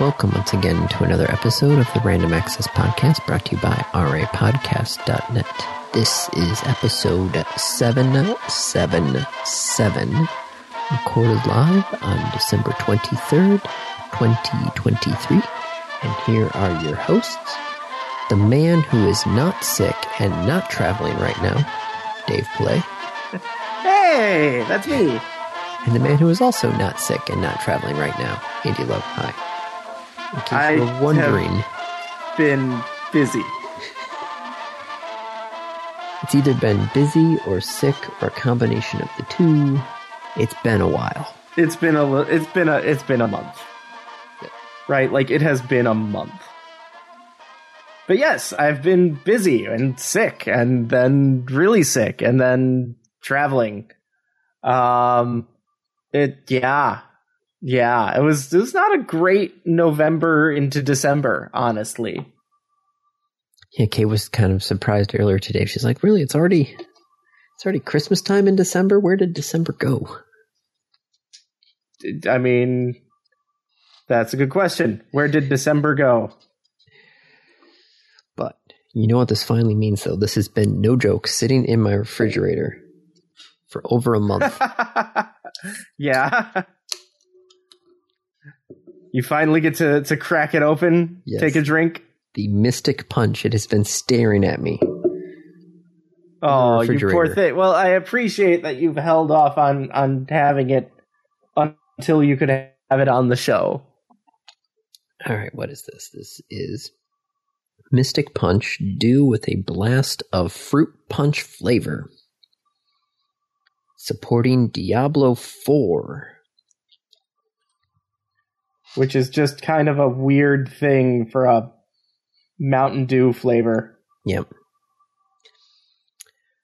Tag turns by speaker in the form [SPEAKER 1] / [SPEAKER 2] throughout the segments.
[SPEAKER 1] Welcome once again to another episode of the Random Access Podcast brought to you by rapodcast.net. This is episode 777, recorded live on December 23rd, 2023. And here are your hosts the man who is not sick and not traveling right now, Dave Play,
[SPEAKER 2] Hey, that's me.
[SPEAKER 1] and the man who is also not sick and not traveling right now, Andy Lowe. Hi. In case
[SPEAKER 2] I
[SPEAKER 1] you were wondering,
[SPEAKER 2] have- Been busy.
[SPEAKER 1] it's either been busy or sick or a combination of the two. It's been a while.
[SPEAKER 2] It's been a it's been a it's been a month. Right? Like it has been a month. But yes, I've been busy and sick and then really sick and then traveling. Um it yeah. Yeah, it was it was not a great November into December, honestly.
[SPEAKER 1] Yeah, Kate was kind of surprised earlier today. She's like, "Really? It's already, it's already Christmas time in December. Where did December go?"
[SPEAKER 2] I mean, that's a good question. Where did December go?
[SPEAKER 1] But you know what this finally means, though. This has been no joke, sitting in my refrigerator for over a month.
[SPEAKER 2] yeah. You finally get to, to crack it open,
[SPEAKER 1] Yes.
[SPEAKER 2] take a drink.
[SPEAKER 1] the Mystic Punch. It has been staring at me.
[SPEAKER 2] Oh, you poor thing. Well, I appreciate that you've held off on on having it until you could have it on the show.
[SPEAKER 1] All right, what is this? This is Mystic Punch, Dew with a blast of fruit punch flavor, supporting Diablo Four.
[SPEAKER 2] Which is just kind of a weird thing for a Mountain Dew flavor.
[SPEAKER 1] Yep.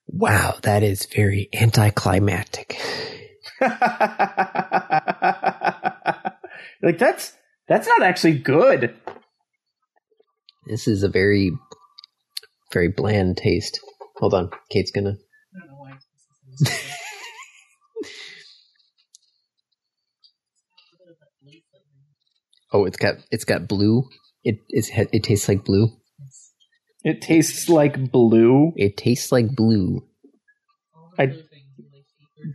[SPEAKER 1] Wow, that is very anticlimactic.
[SPEAKER 2] like that's that's not actually good.
[SPEAKER 1] This is a very, very bland taste. Hold on, Kate's gonna. Oh, it's got it's got blue. It it's, it tastes like blue.
[SPEAKER 2] It tastes like blue.
[SPEAKER 1] It tastes like blue.
[SPEAKER 2] I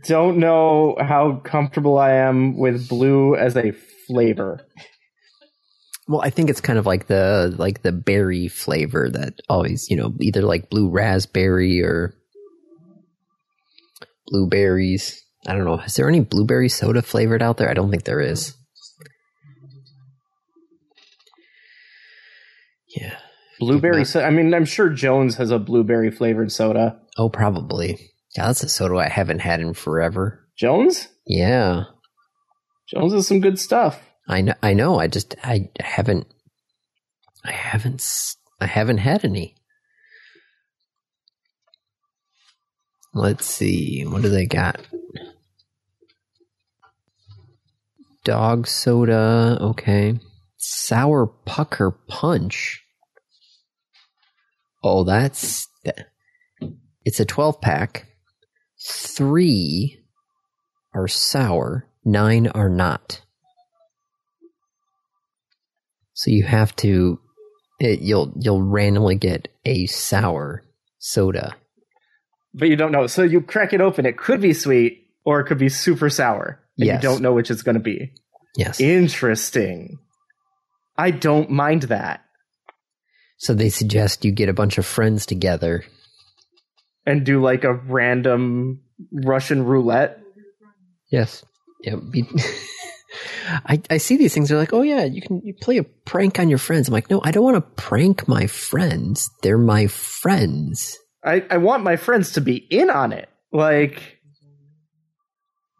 [SPEAKER 2] don't know how comfortable I am with blue as a flavor.
[SPEAKER 1] Well, I think it's kind of like the like the berry flavor that always you know either like blue raspberry or blueberries. I don't know. Is there any blueberry soda flavored out there? I don't think there is.
[SPEAKER 2] Blueberry soda. I mean, I'm sure Jones has a blueberry flavored soda.
[SPEAKER 1] Oh, probably. Yeah, that's a soda I haven't had in forever.
[SPEAKER 2] Jones?
[SPEAKER 1] Yeah,
[SPEAKER 2] Jones has some good stuff.
[SPEAKER 1] I know. I know. I just I haven't. I haven't. I haven't had any. Let's see. What do they got? Dog soda. Okay. Sour pucker punch. Oh, that's. It's a 12 pack. Three are sour, nine are not. So you have to. It, you'll you'll randomly get a sour soda.
[SPEAKER 2] But you don't know. So you crack it open. It could be sweet or it could be super sour. And
[SPEAKER 1] Yes.
[SPEAKER 2] you don't know which it's going to be.
[SPEAKER 1] Yes.
[SPEAKER 2] Interesting. I don't mind that.
[SPEAKER 1] So they suggest you get a bunch of friends together.
[SPEAKER 2] And do like a random Russian roulette.
[SPEAKER 1] Yes. Yeah. Be, I I see these things. They're like, oh yeah, you can you play a prank on your friends. I'm like, no, I don't want to prank my friends. They're my friends.
[SPEAKER 2] I, I want my friends to be in on it. Like,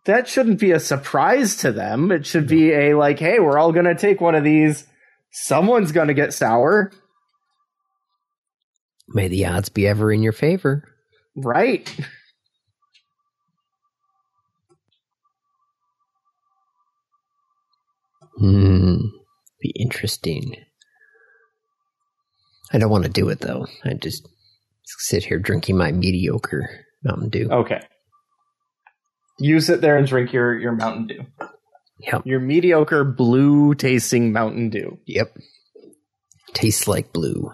[SPEAKER 2] that shouldn't be a surprise to them. It should be a, like, hey, we're all going to take one of these. Someone's going to get sour.
[SPEAKER 1] May the odds be ever in your favor.
[SPEAKER 2] Right.
[SPEAKER 1] Hmm. Be interesting. I don't want to do it though. I just sit here drinking my mediocre Mountain Dew.
[SPEAKER 2] Okay. You sit there and drink your, your Mountain Dew.
[SPEAKER 1] Yep.
[SPEAKER 2] Your mediocre blue tasting Mountain Dew.
[SPEAKER 1] Yep. Tastes like blue.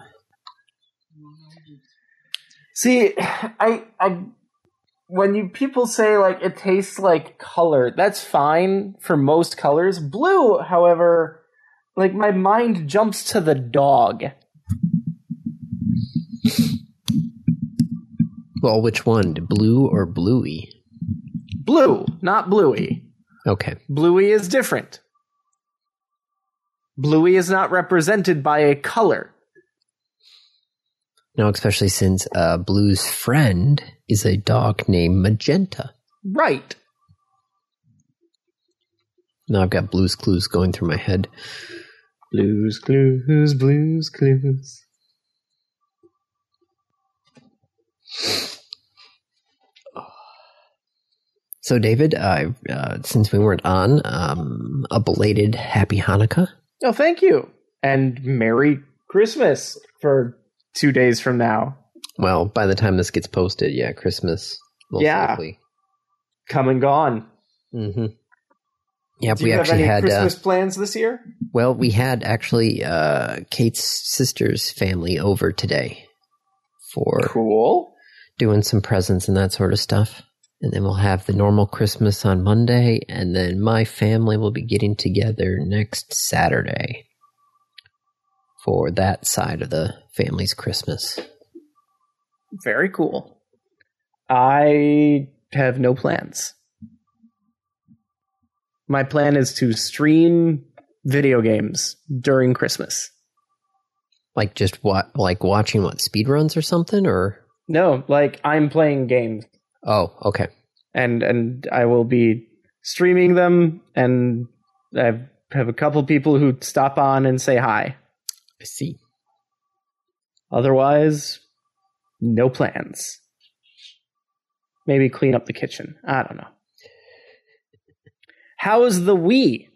[SPEAKER 2] See, I, I, when you people say like it tastes like color, that's fine for most colors. Blue, however, like my mind jumps to the dog.
[SPEAKER 1] Well, which one? Blue or bluey?
[SPEAKER 2] Blue, not bluey.
[SPEAKER 1] Okay.
[SPEAKER 2] Bluey is different. Bluey is not represented by a color.
[SPEAKER 1] No, especially since uh, Blue's friend is a dog named Magenta.
[SPEAKER 2] Right.
[SPEAKER 1] Now I've got Blue's Clues going through my head.
[SPEAKER 2] Blues, clues, blues, clues.
[SPEAKER 1] So, David, uh, uh, since we weren't on, um, a belated Happy Hanukkah.
[SPEAKER 2] Oh, thank you. And Merry Christmas for two days from now.
[SPEAKER 1] Well, by the time this gets posted, yeah, Christmas. Most
[SPEAKER 2] Yeah.
[SPEAKER 1] Likely.
[SPEAKER 2] Come and gone.
[SPEAKER 1] Mm-hmm. Yep,
[SPEAKER 2] Do
[SPEAKER 1] we
[SPEAKER 2] you have
[SPEAKER 1] actually
[SPEAKER 2] any
[SPEAKER 1] had. Uh,
[SPEAKER 2] Christmas plans this year?
[SPEAKER 1] well, we had actually uh, Kate's sister's family over today for
[SPEAKER 2] Cool.
[SPEAKER 1] doing some presents and that sort of stuff. And then we'll have the normal Christmas on Monday, and then my family will be getting together next Saturday for that side of the family's Christmas.
[SPEAKER 2] Very cool. I have no plans. My plan is to stream video games during Christmas.
[SPEAKER 1] Like just what, like watching what speedruns or something, or
[SPEAKER 2] No, like I'm playing games
[SPEAKER 1] oh, okay,
[SPEAKER 2] and and I will be streaming them and I have a couple people who stop on and say hi.
[SPEAKER 1] I see.
[SPEAKER 2] Otherwise, no plans. Maybe clean up the kitchen. I don't know. How is the Wii?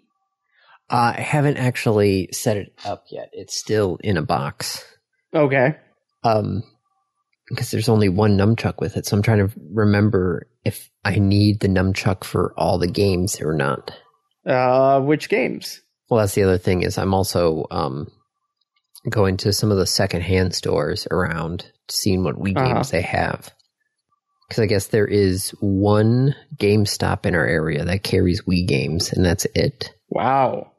[SPEAKER 1] Uh, I haven't actually set it up yet. It's still in a box.
[SPEAKER 2] Okay.
[SPEAKER 1] Um, because there's only one nunchuck with it, so I'm trying to remember if I need the nunchuck for all the games or not.
[SPEAKER 2] Uh, which games?
[SPEAKER 1] Well, that's the other thing is I'm also um going to some of the secondhand stores around, seeing what Wii
[SPEAKER 2] Uh-huh.
[SPEAKER 1] games they have. Because I guess there is one GameStop in our area that carries Wii games, and that's it.
[SPEAKER 2] Wow.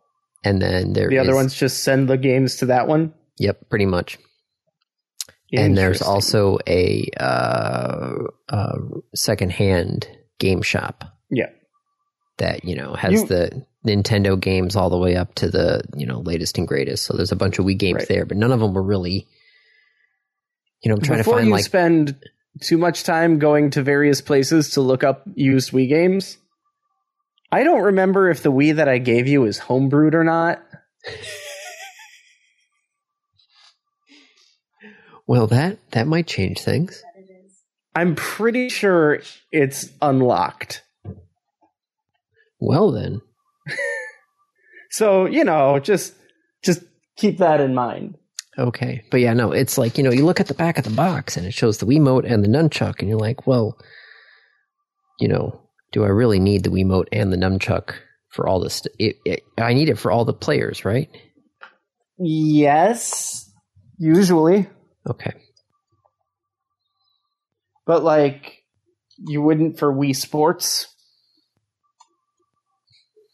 [SPEAKER 1] And then there
[SPEAKER 2] The other
[SPEAKER 1] is-
[SPEAKER 2] ones just send the games to that one.
[SPEAKER 1] Yep, pretty much. And there's also a uh, uh, secondhand game shop
[SPEAKER 2] yeah.
[SPEAKER 1] that you know has
[SPEAKER 2] You-
[SPEAKER 1] the Nintendo games all the way up to the you know latest and greatest. So there's a bunch of Wii games
[SPEAKER 2] Right.
[SPEAKER 1] there, but none of them were really. You know, I'm trying
[SPEAKER 2] Before
[SPEAKER 1] to find
[SPEAKER 2] you
[SPEAKER 1] like
[SPEAKER 2] spend too much time going to various places to look up used Wii games, I don't remember if the Wii that I gave you is homebrewed or not.
[SPEAKER 1] well that that might change things.
[SPEAKER 2] I'm pretty sure it's unlocked.
[SPEAKER 1] Well then,
[SPEAKER 2] So, you know, just just keep that in mind.
[SPEAKER 1] okay, but yeah, no, it's like you know you look at the back of the box and it shows the Wiimote and the nunchuck, and you're like, well, you know, do I really need the Wiimote and the nunchuck for all this? St- it, it, I need it for all the players, right?
[SPEAKER 2] Yes, usually,
[SPEAKER 1] Okay.
[SPEAKER 2] but like you wouldn't for Wii Sports.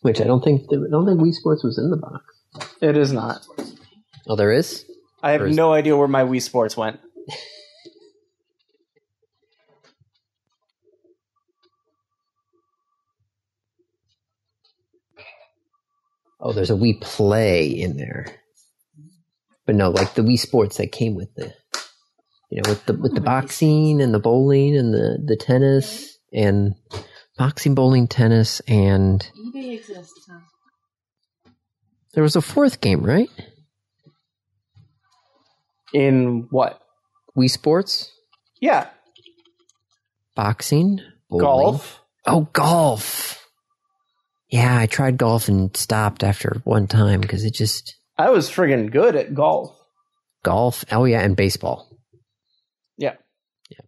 [SPEAKER 1] Which I don't think I don't think Wii Sports was in the box.
[SPEAKER 2] It is not.
[SPEAKER 1] Oh, there is.
[SPEAKER 2] I have
[SPEAKER 1] is-
[SPEAKER 2] no idea where my Wii Sports went.
[SPEAKER 1] Oh, there's a Wii Play in there. But no, like the Wii Sports that came with the, you know, with the with the oh, boxing and the bowling and the the tennis and boxing, bowling, tennis, and
[SPEAKER 3] eBay exists, huh?
[SPEAKER 1] there was a fourth game, right?
[SPEAKER 2] In what?
[SPEAKER 1] Wii Sports,
[SPEAKER 2] Yeah,
[SPEAKER 1] boxing, bowling.
[SPEAKER 2] golf.
[SPEAKER 1] Oh, golf. Yeah, I tried golf and stopped after one time because it just
[SPEAKER 2] I was friggin' good at golf.
[SPEAKER 1] golf. Oh yeah, and baseball.
[SPEAKER 2] Yeah.
[SPEAKER 1] Yeah.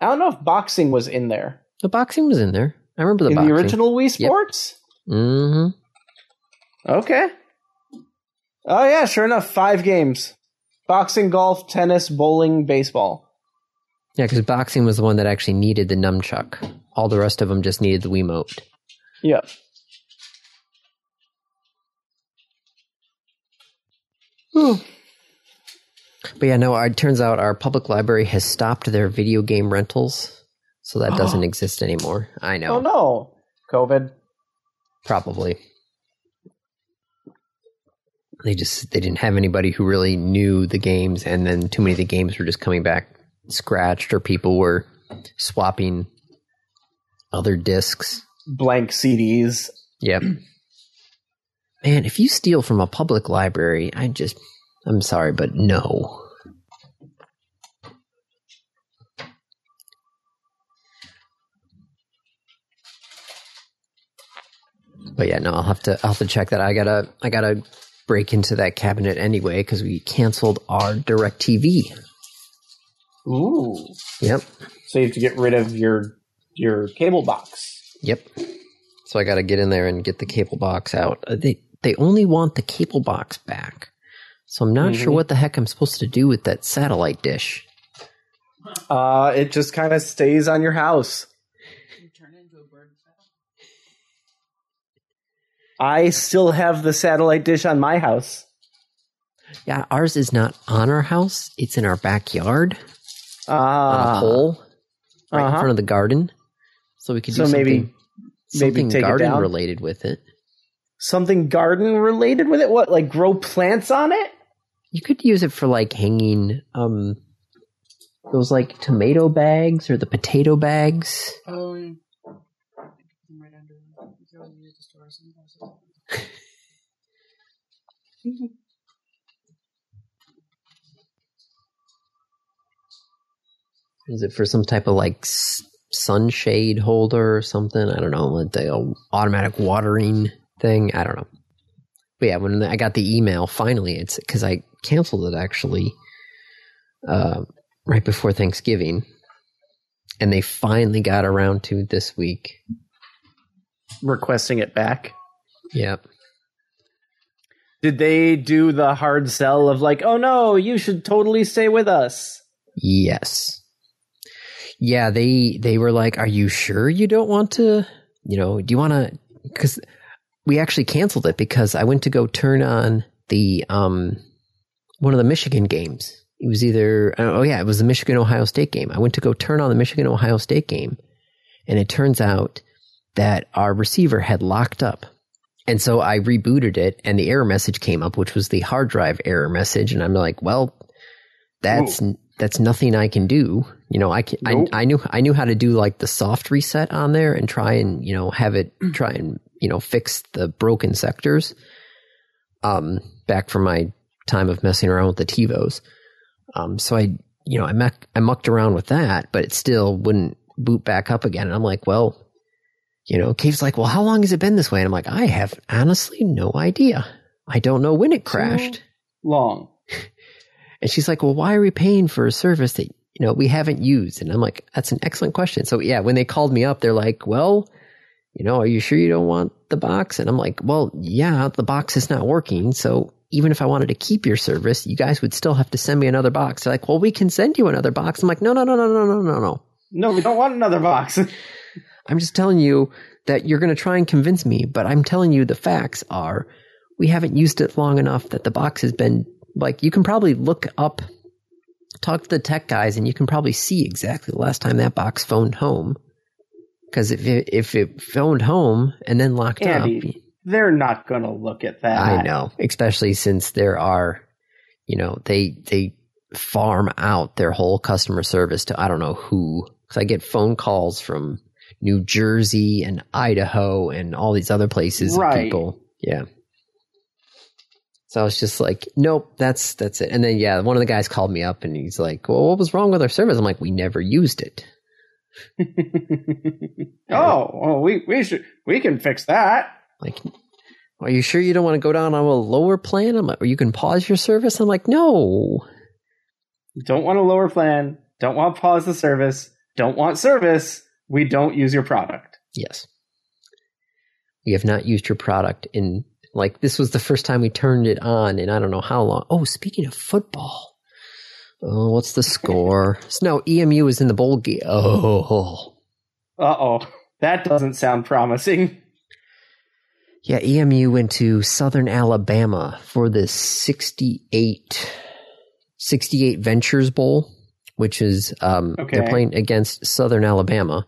[SPEAKER 2] I don't know if boxing was in there.
[SPEAKER 1] The boxing was in there. I remember the
[SPEAKER 2] in
[SPEAKER 1] boxing.
[SPEAKER 2] the original Wii Sports?
[SPEAKER 1] Mm-hmm.
[SPEAKER 2] Okay. Oh yeah, sure enough, five games: boxing, golf, tennis, bowling, baseball.
[SPEAKER 1] Yeah, because boxing was the one that actually needed the nunchuck. All the rest of them just needed the Wiimote.
[SPEAKER 2] Yep.
[SPEAKER 1] But yeah, no, it turns out our public library has stopped their video game rentals, so that doesn't oh. exist anymore. I know.
[SPEAKER 2] Oh no, COVID.
[SPEAKER 1] Probably. They just they didn't have anybody who really knew the games, and then too many of the games were just coming back scratched, or people were swapping other discs.
[SPEAKER 2] Blank CDs.
[SPEAKER 1] Yep. Man, if you steal from a public library, I just I'm sorry, but no. But yeah, no, I'll have to I'll have to check that. I gotta I gotta break into that cabinet anyway because we canceled our Direct TV.
[SPEAKER 2] Ooh.
[SPEAKER 1] Yep,
[SPEAKER 2] So you have to get rid of your your cable box.
[SPEAKER 1] yep. So I gotta get in there and get the cable box out. Uh, They they only want the cable box back, so I'm not sure
[SPEAKER 2] Mhm.
[SPEAKER 1] what the heck I'm supposed to do with that satellite dish.
[SPEAKER 2] Uh, it just kind of stays on your house.
[SPEAKER 3] You turn it into a bird.
[SPEAKER 2] I still have the satellite dish on my house.
[SPEAKER 1] Yeah, ours is not on our house; it's in our backyard on a
[SPEAKER 2] Ah,
[SPEAKER 1] pole right in
[SPEAKER 2] uh-huh.
[SPEAKER 1] front of the garden. So we could do
[SPEAKER 2] So maybe-
[SPEAKER 1] something,
[SPEAKER 2] maybe
[SPEAKER 1] something
[SPEAKER 2] take it
[SPEAKER 1] garden
[SPEAKER 2] down?
[SPEAKER 1] related with it.
[SPEAKER 2] something garden related with it. What, like grow plants on it?
[SPEAKER 1] You could use it for like hanging um those like tomato bags or the potato bags.
[SPEAKER 3] Oh, yeah. I'm right under it. You can always use it to store sunglasses.
[SPEAKER 1] Is it for some type of like sunshade holder or something? I don't know, like the automatic watering thing. I don't know. But yeah, when I got the email, finally, it's because I canceled it actually uh, right before Thanksgiving, and they finally got around to this week.
[SPEAKER 2] Requesting it back.
[SPEAKER 1] Yep.
[SPEAKER 2] Did they do the hard sell of like, oh no, you should totally stay with us?
[SPEAKER 1] Yes. Yeah, they they were like, "Are you sure you don't want to? You know, do you want to?" Because we actually canceled it because I went to go turn on the um one of the Michigan games. It was either oh yeah, it was the Michigan Ohio State game. I went to go turn on the Michigan Ohio State game, and it turns out that our receiver had locked up. And so I rebooted it, and the error message came up, which was the hard drive error message. And I'm like, well, that's that's nothing I can do. You know, I can.
[SPEAKER 2] Nope.
[SPEAKER 1] I, I knew I knew how to do like the soft reset on there and try and you know have it try and you know fix the broken sectors. Um, back from my time of messing around with the TiVos. Um, so I you know I muck, I mucked around with that, but it still wouldn't boot back up again. And I'm like, well, you know, Cave's like, well, how long has it been this way? And I'm like, I have honestly no idea. I don't know when it crashed.
[SPEAKER 2] Long.
[SPEAKER 1] And she's like, well, why are we paying for a service that, you know, we haven't used? And I'm like, that's an excellent question. So yeah, when they called me up, they're like, well, you know, are you sure you don't want the box? And I'm like, well, yeah, the box is not working. So even if I wanted to keep your service, you guys would still have to send me another box. They're like, well, we can send you another box. I'm like, no, no, no, no, no, no, no, no.
[SPEAKER 2] No, we don't want another box.
[SPEAKER 1] I'm just telling you that you're going to try and convince me, but I'm telling you the facts are we haven't used it long enough that the box has been like you can probably look up talk to the tech guys and you can probably see exactly the last time that box phoned home because if it, if it phoned home and then locked
[SPEAKER 2] Andy,
[SPEAKER 1] up
[SPEAKER 2] They're not going to look at that.
[SPEAKER 1] I know especially since there are you know they they farm out their whole customer service to I don't know who cuz I get phone calls from New Jersey and Idaho and all these other places
[SPEAKER 2] Right.
[SPEAKER 1] and people yeah so I was just like nope that's that's it and then yeah one of the guys called me up and he's like well what was wrong with our service I'm like we never used it
[SPEAKER 2] oh, well, we we should we can fix that.
[SPEAKER 1] like are you sure you don't want to go down on a lower plan I'm like, or you can pause your service I'm like no
[SPEAKER 2] Don't want a lower plan. Don't want to pause the service. Don't want service. We don't use your product.
[SPEAKER 1] Yes. We have not used your product in Like this was the first time we turned it on in I don't know how long. Oh, speaking of football. Oh, what's the score? no, EMU is in the bowl game. Oh.
[SPEAKER 2] Uh oh. That doesn't sound promising.
[SPEAKER 1] Yeah, EMU went to Southern Alabama for the 68, 68 Ventures Bowl, which is, um,
[SPEAKER 2] Okay.
[SPEAKER 1] they're playing against Southern Alabama,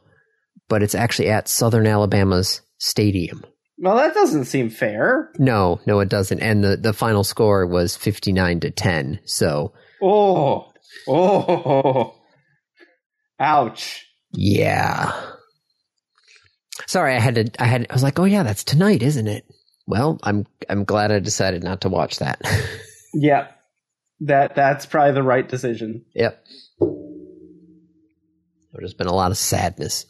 [SPEAKER 1] but it's actually at Southern Alabama's stadium.
[SPEAKER 2] Well, that doesn't seem fair.
[SPEAKER 1] No, no, it doesn't. And the, the final score was 59 to 10. So,
[SPEAKER 2] Oh. Oh. Ouch.
[SPEAKER 1] yeah. Sorry, I had to, I had, I was like, oh yeah, that's tonight, isn't it? Well, I'm, I'm glad I decided not to watch that.
[SPEAKER 2] Yeah. That that's probably the right decision.
[SPEAKER 1] Yep. There's been a lot of sadness.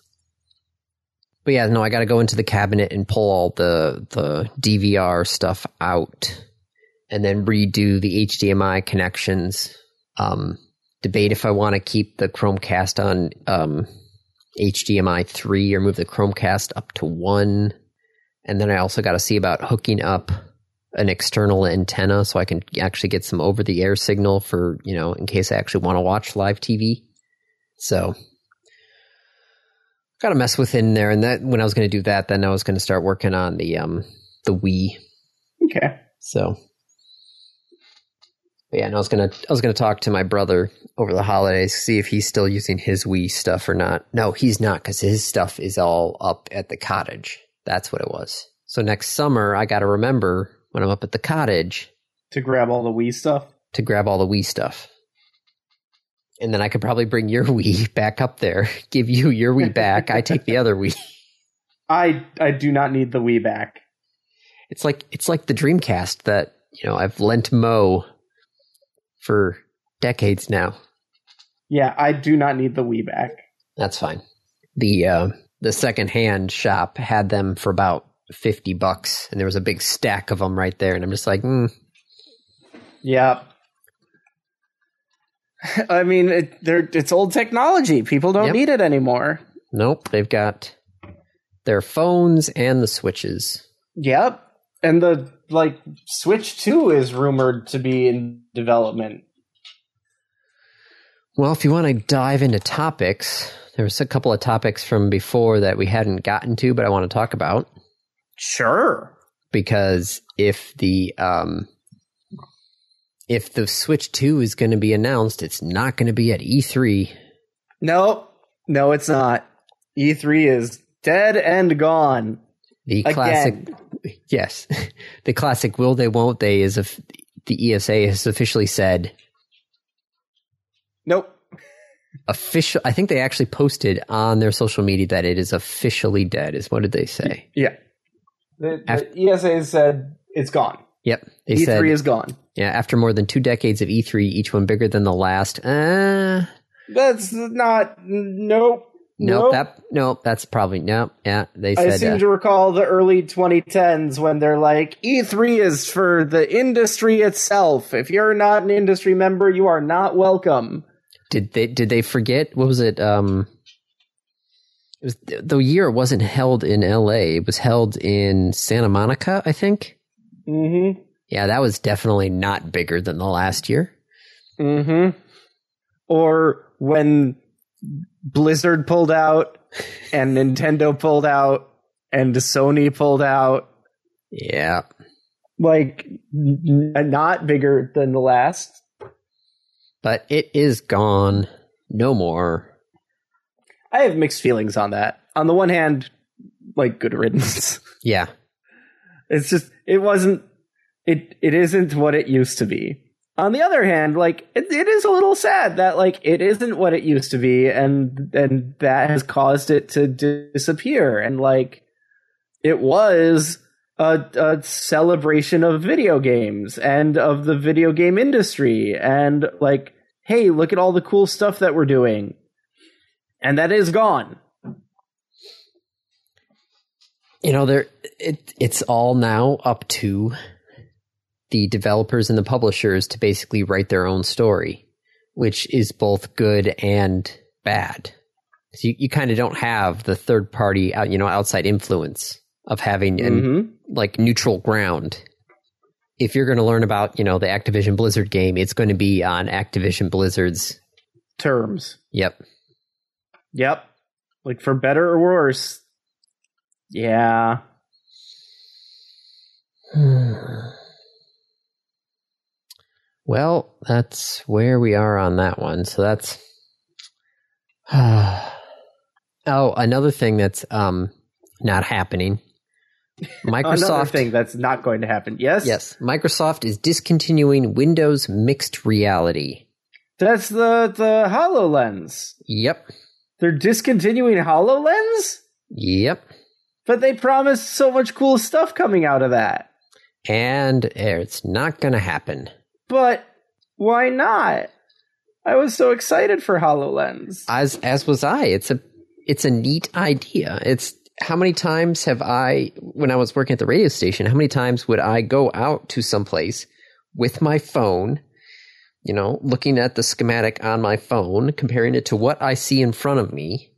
[SPEAKER 1] But yeah, no, I got to go into the cabinet and pull all the the DVR stuff out, and then redo the HDMI connections. Um, debate if I want to keep the Chromecast on um, HDMI three or move the Chromecast up to one, and then I also got to see about hooking up an external antenna so I can actually get some over the air signal for, you know, in case I actually want to watch live TV. So got to mess with in there and that when I was going to do that then I was going to start working on the um the Wii.
[SPEAKER 2] Okay.
[SPEAKER 1] So but yeah, and I was gonna I was gonna talk to my brother over the holidays, see if he's still using his Wii stuff or not. No, he's not because his stuff is all up at the cottage. That's what it was. So next summer, I got to remember when I'm up at the cottage
[SPEAKER 2] To grab all the Wii stuff.
[SPEAKER 1] to grab all the Wii stuff. And then I could probably bring your Wii back up there, give you your Wii back. I take the other Wii.
[SPEAKER 2] I I do not need the Wii back.
[SPEAKER 1] It's like it's like the Dreamcast that you know I've lent Mo for decades now.
[SPEAKER 2] Yeah, I do not need the Wii back.
[SPEAKER 1] That's fine. The uh, the secondhand shop had them for about fifty bucks, and there was a big stack of them right there. And I'm just like, mm,
[SPEAKER 2] Yeah. I mean, it, they're, it's old technology. People don't
[SPEAKER 1] Yep.
[SPEAKER 2] need it anymore.
[SPEAKER 1] nope. They've got their phones and the switches.
[SPEAKER 2] Yep. And the like Switch 2 is rumored to be in development.
[SPEAKER 1] Well, if you want to dive into topics, there was a couple of topics from before that we hadn't gotten to, but I want to talk about
[SPEAKER 2] Sure.
[SPEAKER 1] because if the um, if the Switch Two is going to be announced, it's not going to be at E E3.
[SPEAKER 2] No, no, it's not. E3 is dead and gone.
[SPEAKER 1] The
[SPEAKER 2] Again.
[SPEAKER 1] classic, yes, the classic "will they, won't they" is if the ESA has officially said
[SPEAKER 2] Nope.
[SPEAKER 1] official. I think they actually posted on their social media that it is officially dead. Is what did they say?
[SPEAKER 2] Yeah. The, the ESA said it's gone.
[SPEAKER 1] Yep, they
[SPEAKER 2] E3
[SPEAKER 1] said
[SPEAKER 2] is gone.
[SPEAKER 1] Yeah, after more than two decades of E3, each one bigger than the last. Uh,
[SPEAKER 2] That's not. Nope.
[SPEAKER 1] nope,
[SPEAKER 2] Nope.
[SPEAKER 1] that nope, that's probably nope. Yeah, they
[SPEAKER 2] I seem
[SPEAKER 1] uh,
[SPEAKER 2] to recall the early 2010s when they're like, E3 is for the industry itself. If you're not an industry member, you are not welcome.
[SPEAKER 1] did they did they forget what was it? Um, it was the year wasn't held in L.A. It was held in Santa Monica, I think.
[SPEAKER 2] Mm
[SPEAKER 1] Yeah, that was definitely not bigger than the last year.
[SPEAKER 2] hmm. Mm hmm. Or when Blizzard pulled out and Nintendo pulled out and Sony pulled out.
[SPEAKER 1] Yeah,
[SPEAKER 2] Like, n- not bigger than the last.
[SPEAKER 1] but it is gone. No more.
[SPEAKER 2] I have mixed feelings on that. On the one hand, like, good riddance.
[SPEAKER 1] Yeah,
[SPEAKER 2] It's just it wasn't it it isn't what it used to be. On the other hand, like it, it is a little sad that like it isn't what it used to be, and and that has caused it to disappear. And like it was a, a celebration of video games and of the video game industry, and like hey, look at all the cool stuff that we're doing, and that is gone.
[SPEAKER 1] you know there it it's all now up to the developers and the publishers to basically write their own story which is both good and bad 'Cause you, you kind of don't have the third party out you know outside influence of having an
[SPEAKER 2] Mhm.
[SPEAKER 1] like neutral ground. If you're going to learn about, you know, the Activision Blizzard game, it's going to be on Activision Blizzard's.
[SPEAKER 2] Terms.
[SPEAKER 1] Yep.
[SPEAKER 2] Yep. Like for better or worse. Yeah.
[SPEAKER 1] well, that's where we are on that one. So that's. oh, another thing that's um not happening.
[SPEAKER 2] Another
[SPEAKER 1] Microsoft
[SPEAKER 2] thing that's not going to happen. Yes.
[SPEAKER 1] Yes, Microsoft is discontinuing Windows Mixed Reality.
[SPEAKER 2] That's the the Hololens.
[SPEAKER 1] Yep.
[SPEAKER 2] They're discontinuing Hololens,
[SPEAKER 1] Yep.
[SPEAKER 2] but they promised so much cool stuff coming out of that.
[SPEAKER 1] And it's not going to happen.
[SPEAKER 2] But why not? I was so excited for Hololens.
[SPEAKER 1] As as was I. It's a it's a neat idea. It's how many times have I when I was working at the radio station, how many times would I go out to someplace with my phone, you know, looking at the schematic on my phone, comparing it to what I see in front of me,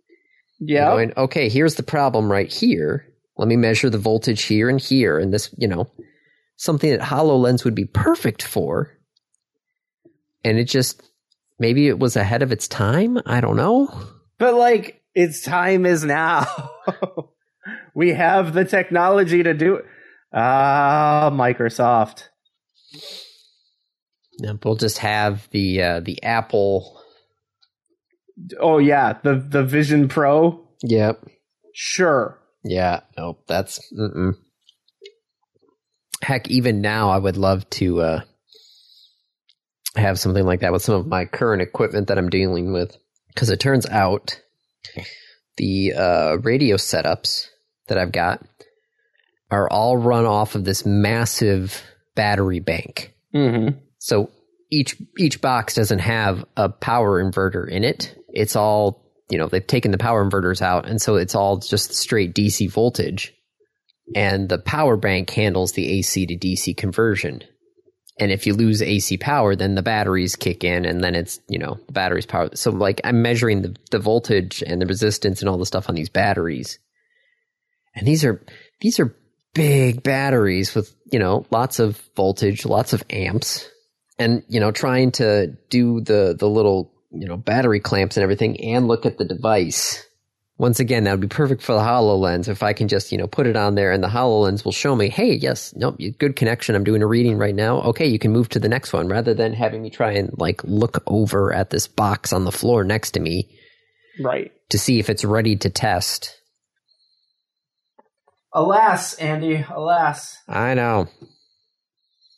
[SPEAKER 2] Yeah.
[SPEAKER 1] Going, okay, here's the problem right here. Let me measure the voltage here and here, and this, you know, something that HoloLens would be perfect for. And it just, maybe it was ahead of its time. I don't know.
[SPEAKER 2] But like, its time is now. we have the technology to do it. Ah, Microsoft.
[SPEAKER 1] And We'll just have the uh, the Apple.
[SPEAKER 2] Oh yeah, the the Vision Pro.
[SPEAKER 1] Yep.
[SPEAKER 2] Sure.
[SPEAKER 1] Yeah. Nope. That's. Mm-mm. Heck, even now, I would love to uh, have something like that with some of my current equipment that I'm dealing with. Because it turns out the uh, radio setups that I've got are all run off of this massive battery bank.
[SPEAKER 2] Mm-hmm.
[SPEAKER 1] So each each box doesn't have a power inverter in it. It's all you know. They've taken the power inverters out, and so it's all just straight DC voltage. And the power bank handles the AC to DC conversion. And if you lose AC power, then the batteries kick in, and then it's you know the batteries power. So like I'm measuring the the voltage and the resistance and all the stuff on these batteries. And these are these are big batteries with you know lots of voltage, lots of amps and you know trying to do the the little you know battery clamps and everything and look at the device once again that would be perfect for the hololens if i can just you know put it on there and the hololens will show me hey yes nope good connection i'm doing a reading right now okay you can move to the next one rather than having me try and like look over at this box on the floor next to me
[SPEAKER 2] Right.
[SPEAKER 1] to see if it's ready to test
[SPEAKER 2] Alas, Andy. Alas,
[SPEAKER 1] i know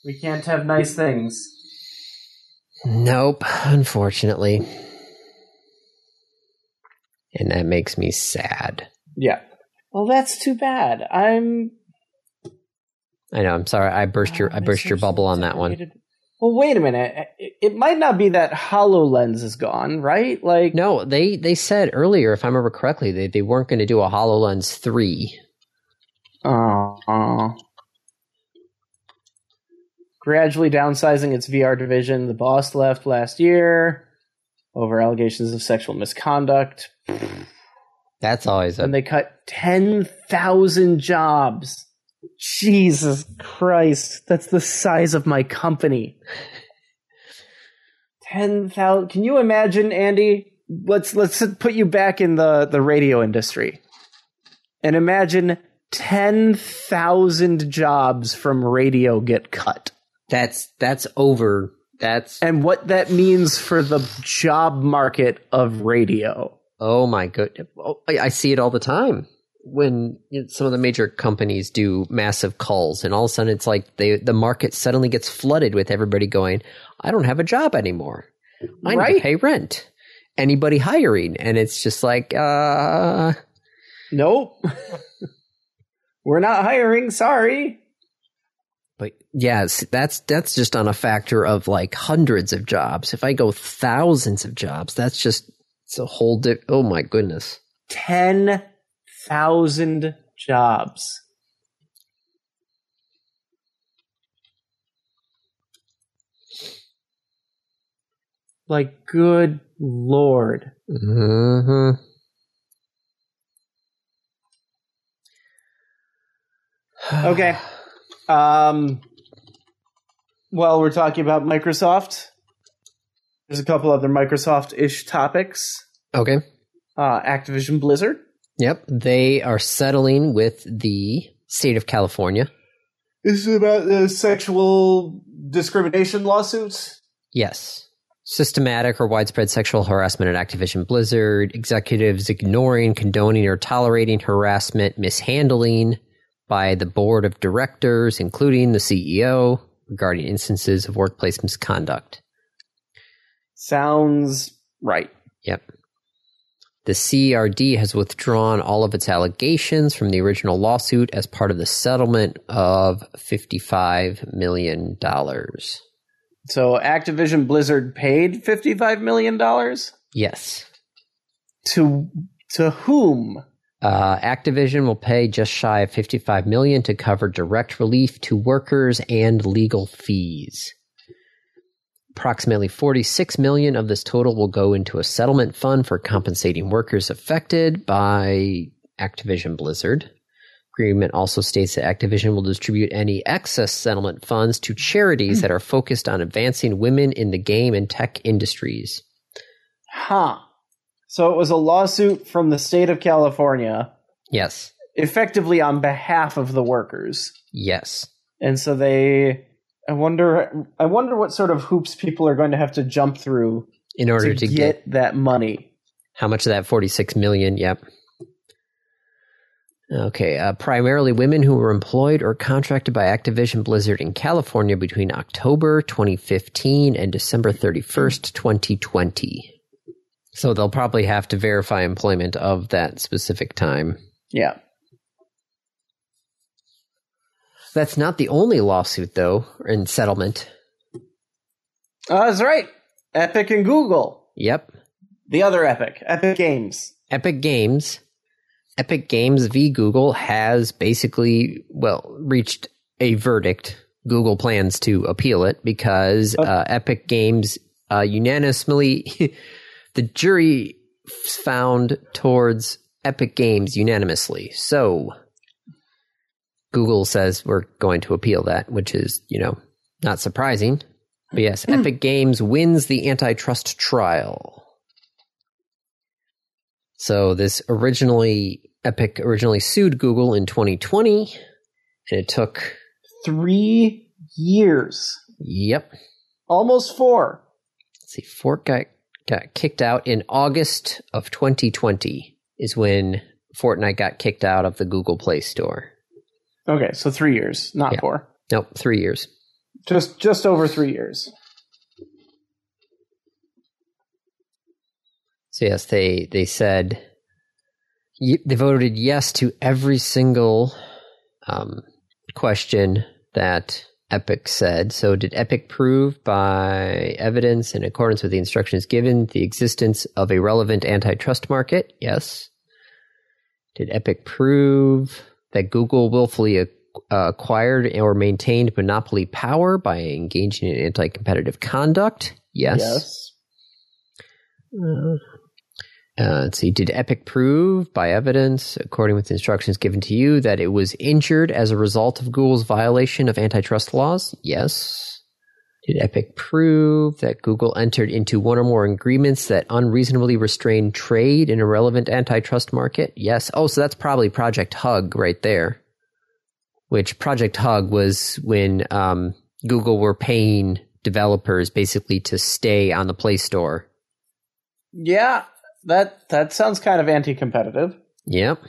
[SPEAKER 2] we can't have nice things.
[SPEAKER 1] nope unfortunately and that makes me sad
[SPEAKER 2] Yeah. Well, that's too bad. I'm.
[SPEAKER 1] I know. I'm sorry. I burst your oh,
[SPEAKER 2] I
[SPEAKER 1] burst your bubble on that one.
[SPEAKER 2] Well, wait a minute. It, it might not be that Hololens is gone, right? Like,
[SPEAKER 1] No, they they said earlier, if I remember correctly, they they weren't going to do a Hololens three.
[SPEAKER 2] oh, oh. gradually downsizing its VR division. The boss left last year over allegations of sexual misconduct,
[SPEAKER 1] That's always a
[SPEAKER 2] and they cut ten thousand jobs. Jesus Christ, that's the size of my company. Ten thousand. Can you imagine, Andy? Let's let's put you back in the the radio industry, and imagine ten thousand jobs from radio get cut,
[SPEAKER 1] that's that's over. That's
[SPEAKER 2] and what that means for the job market of radio.
[SPEAKER 1] Oh my good. Oh, I, I see it all the time when you know, some of the major companies do massive calls, and all of a sudden it's like they the market suddenly gets flooded with everybody going, "I don't have a job anymore. I need to pay rent." Anybody hiring, and it's just like, uh,
[SPEAKER 2] Nope, we're not hiring. Sorry.
[SPEAKER 1] But yes, that's that's just on a factor of like hundreds of jobs. If I go thousands of jobs, that's just it's a whole di- oh my goodness.
[SPEAKER 2] 10,000 jobs. Like, good lord.
[SPEAKER 1] hmm
[SPEAKER 2] Okay. Um, well, we're talking about Microsoft. There's a couple other Microsoft-ish topics.
[SPEAKER 1] Okay.
[SPEAKER 2] Uh, Activision Blizzard.
[SPEAKER 1] Yep. They are settling with the state of California.
[SPEAKER 2] This is about the sexual discrimination lawsuits.
[SPEAKER 1] Yes. Systematic or widespread sexual harassment at Activision Blizzard, executives ignoring, condoning, or tolerating harassment, mishandling by the board of directors, including the CEO, regarding instances of workplace misconduct.
[SPEAKER 2] Sounds right.
[SPEAKER 1] Yep. The CRD has withdrawn all of its allegations from the original lawsuit as part of the settlement of $55 million.
[SPEAKER 2] So Activision Blizzard paid fifty-five million dollars
[SPEAKER 1] Yes.
[SPEAKER 2] to to whom?
[SPEAKER 1] Uh, Activision will pay just shy of 55 million to cover direct relief to workers and legal fees. Approximately 46 million of this total will go into a settlement fund for compensating workers affected by Activision Blizzard. Agreement also states that Activision will distribute any excess settlement funds to charities hmm. that are focused on advancing women in the game and tech industries.
[SPEAKER 2] Huh. So it was a lawsuit from the state of California,
[SPEAKER 1] Yes.
[SPEAKER 2] effectively on behalf of the workers.
[SPEAKER 1] Yes.
[SPEAKER 2] And so they I wonder I wonder what sort of hoops people are going to have to jump through
[SPEAKER 1] In order
[SPEAKER 2] to,
[SPEAKER 1] to,
[SPEAKER 2] get, that money.
[SPEAKER 1] How much of that 46 million? Yep. Okay, uh, primarily women who were employed or contracted by Activision Blizzard in California between October 2015 and December 31st, 2020. So they'll probably have to verify employment of that specific time.
[SPEAKER 2] Yeah.
[SPEAKER 1] That's not the only lawsuit, though, in settlement.
[SPEAKER 2] Uh, that's right. Epic and Google.
[SPEAKER 1] Yep.
[SPEAKER 2] The other Epic. Epic Games.
[SPEAKER 1] Epic Games, Epic Games v. Google has basically, well, reached a verdict. Google plans to appeal it because uh, Epic Games uh, unanimously, the jury found towards Epic Games unanimously. So Google says we're going to appeal that, which is, you know, not surprising. But yes, hmm. Epic Games wins the antitrust trial. So this originally Epic originally sued Google in 2020, and it took
[SPEAKER 2] Three years.
[SPEAKER 1] yep.
[SPEAKER 2] Almost four.
[SPEAKER 1] Let's see, Fork got got kicked out in August of 2020 is when Fortnite got kicked out of the Google Play Store.
[SPEAKER 2] Okay, so three years, not
[SPEAKER 1] Yeah.
[SPEAKER 2] four.
[SPEAKER 1] Nope, three years.
[SPEAKER 2] Just just over three years.
[SPEAKER 1] So yes, they they said they voted yes to every single um, question that Epic said. So did Epic prove by evidence in accordance with the instructions given the existence of a relevant antitrust market? Yes. Did Epic prove that Google willfully acquired or maintained monopoly power by engaging in anti-competitive conduct? Yes. Uh, uh, let's see. Did Epic prove by evidence, according with the instructions given to you, that it was injured as a result of Google's violation of antitrust laws? Yes. Did Epic prove that Google entered into one or more agreements that unreasonably restrain trade in a relevant antitrust market? Yes. Oh, so that's probably Project Hug right there. Which Project Hug was when um, Google were paying developers basically to stay on the Play Store
[SPEAKER 2] Yeah, that that sounds kind of anti-competitive.
[SPEAKER 1] Yep.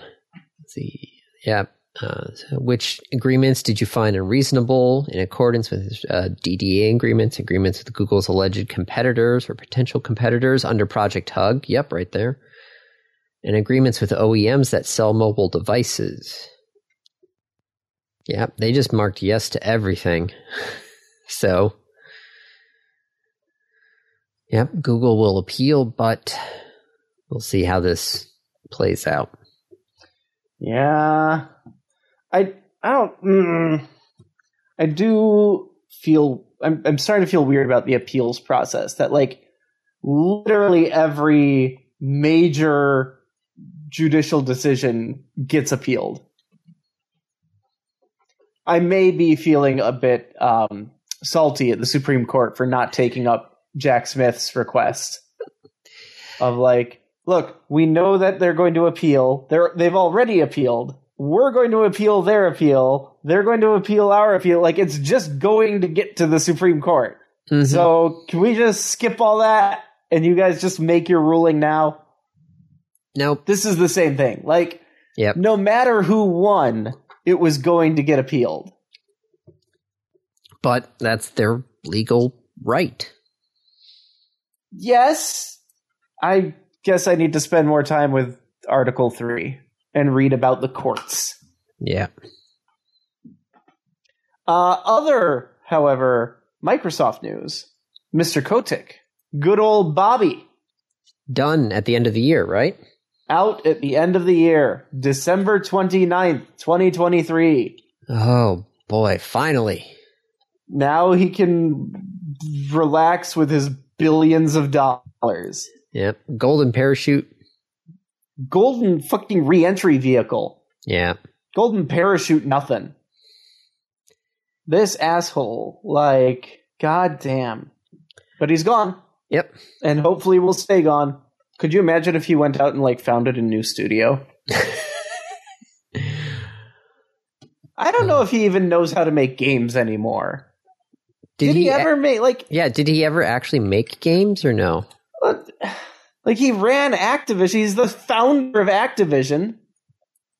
[SPEAKER 1] Let's see. Yep. Uh, which agreements did you find unreasonable in accordance with uh, DDA agreements, agreements with Google's alleged competitors or potential competitors under Project Hug? Yep, right there. And agreements with OEMs that sell mobile devices. Yep, they just marked yes to everything. so, yep, Google will appeal, but we'll see how this plays out.
[SPEAKER 2] Yeah, I I don't. Mm, I do feel. I'm I'm starting to feel weird about the appeals process. That like literally every major judicial decision gets appealed. I may be feeling a bit um, salty at the Supreme Court for not taking up Jack Smith's request of like, look, we know that they're going to appeal. They're they've already appealed. We're going to appeal their appeal. They're going to appeal our appeal. Like it's just going to get to the Supreme Court.
[SPEAKER 1] Mhm.
[SPEAKER 2] So can we just skip all that and you guys just make your ruling now?
[SPEAKER 1] nope.
[SPEAKER 2] This is the same thing. Like
[SPEAKER 1] Yep.
[SPEAKER 2] no matter who won, it was going to get appealed.
[SPEAKER 1] But that's their legal right.
[SPEAKER 2] Yes, I guess I need to spend more time with Article 3 and read about the courts.
[SPEAKER 1] Yeah.
[SPEAKER 2] Uh, other, however, Microsoft news Mr. Kotick, good old Bobby,
[SPEAKER 1] Done at the end of the year, right?
[SPEAKER 2] out at the end of the year, December 29th, 2023.
[SPEAKER 1] Oh boy, finally.
[SPEAKER 2] Now he can relax with his billions of dollars.
[SPEAKER 1] Yep. Golden parachute.
[SPEAKER 2] Golden fucking re entry vehicle.
[SPEAKER 1] Yeah.
[SPEAKER 2] Golden parachute, nothing. This asshole, like, goddamn. But he's gone,
[SPEAKER 1] Yep.
[SPEAKER 2] and hopefully will stay gone. Could you imagine if he went out and like founded a new studio? I don't know if he even knows how to make games anymore. Did, he,
[SPEAKER 1] a-
[SPEAKER 2] ever make like
[SPEAKER 1] Yeah, did he ever actually make games or no?
[SPEAKER 2] Like he ran Activision? He's the founder of Activision.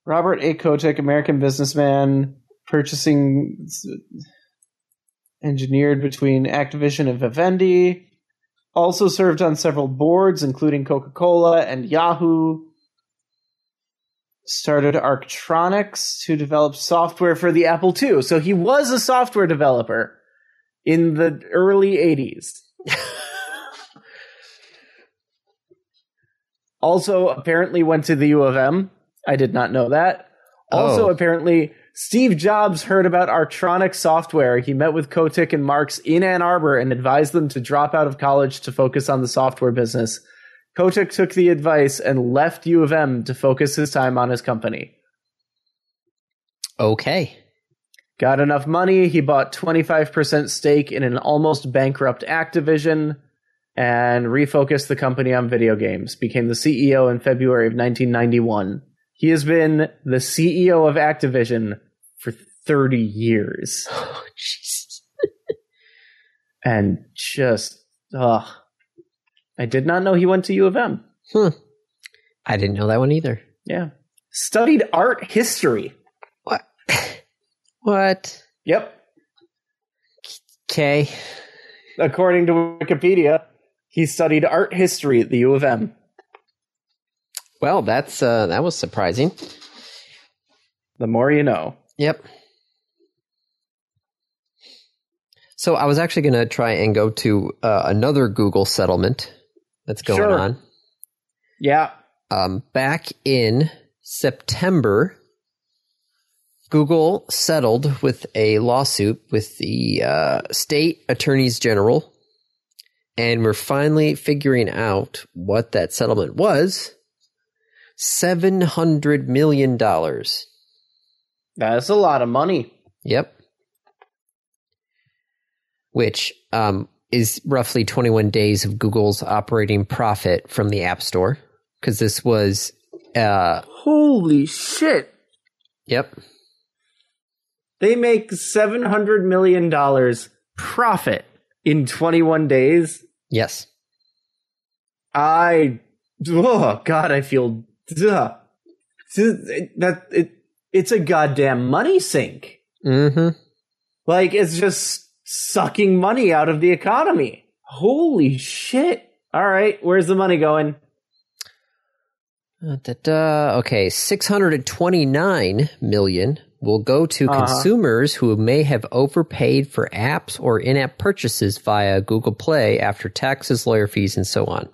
[SPEAKER 2] Robert A. Kotick, American businessman, purchasing engineered between Activision and Vivendi. Also served on several boards, including Coca Cola and Yahoo. Started Arktronics to develop software for the Apple II. So he was a software developer in the early 80s. also, apparently went to the U of M. I did not know that. Also,
[SPEAKER 1] Oh.
[SPEAKER 2] apparently, Steve Jobs heard about Artronic software. He met with Kotick and Marks in Ann Arbor and advised them to drop out of college to focus on the software business. Kotick took the advice and left U of M to focus his time on his company.
[SPEAKER 1] Okay.
[SPEAKER 2] Got enough money, he bought 25% stake in an almost bankrupt Activision and refocused the company on video games. Became the CEO in February of 1991. He has been the CEO of Activision for 30 years.
[SPEAKER 1] Oh, Jesus.
[SPEAKER 2] And just, ugh. I did not know he went to U of M.
[SPEAKER 1] Hmm. I didn't know that one either.
[SPEAKER 2] Yeah. Studied art history.
[SPEAKER 1] What? what?
[SPEAKER 2] Yep.
[SPEAKER 1] Okay.
[SPEAKER 2] According to Wikipedia, he studied art history at the U of M.
[SPEAKER 1] Well, that's uh that was surprising.
[SPEAKER 2] The more you know.
[SPEAKER 1] Yep. So I was actually going to try and go to uh, another Google settlement that's going
[SPEAKER 2] Sure.
[SPEAKER 1] on.
[SPEAKER 2] Yeah.
[SPEAKER 1] Um, back in September, Google settled with a lawsuit with the uh, state attorneys general, and we're finally figuring out what that settlement was. Seven hundred million dollars.
[SPEAKER 2] That's a lot of money.
[SPEAKER 1] Yep. Which um, is roughly 21 days of Google's operating profit from the App Store. Because this was, uh,
[SPEAKER 2] Holy shit.
[SPEAKER 1] yep,
[SPEAKER 2] They make $700 million profit in 21 days.
[SPEAKER 1] yes.
[SPEAKER 2] I, oh God, I feel, ugh. that, it, it's a goddamn money sink.
[SPEAKER 1] Mm-hmm.
[SPEAKER 2] Like, it's just sucking money out of the economy. Holy shit. All right, where's the money going?
[SPEAKER 1] Uh, da-da. Okay, 629 million will go to
[SPEAKER 2] Uh-huh.
[SPEAKER 1] consumers who may have overpaid for apps or in-app purchases via Google Play after taxes, lawyer fees, and so on.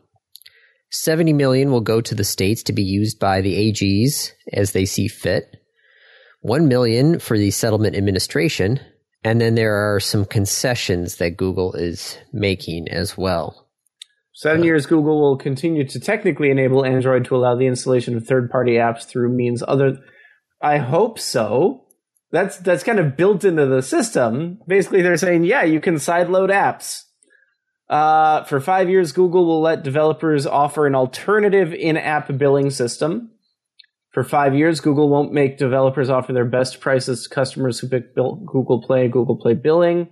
[SPEAKER 1] 70 million will go to the states to be used by the AGs as they see fit. 1 million for the settlement administration, and then there are some concessions that Google is making as well.
[SPEAKER 2] Seven years, Google will continue to technically enable Android to allow the installation of third party apps through means other. I hope so. That's that's kind of built into the system. Basically, they're saying, yeah, you can sideload apps. Uh, for five years, Google will let developers offer an alternative in-app billing system. For five years, Google won't make developers offer their best prices to customers who pick Bil- Google Play, Google Play billing.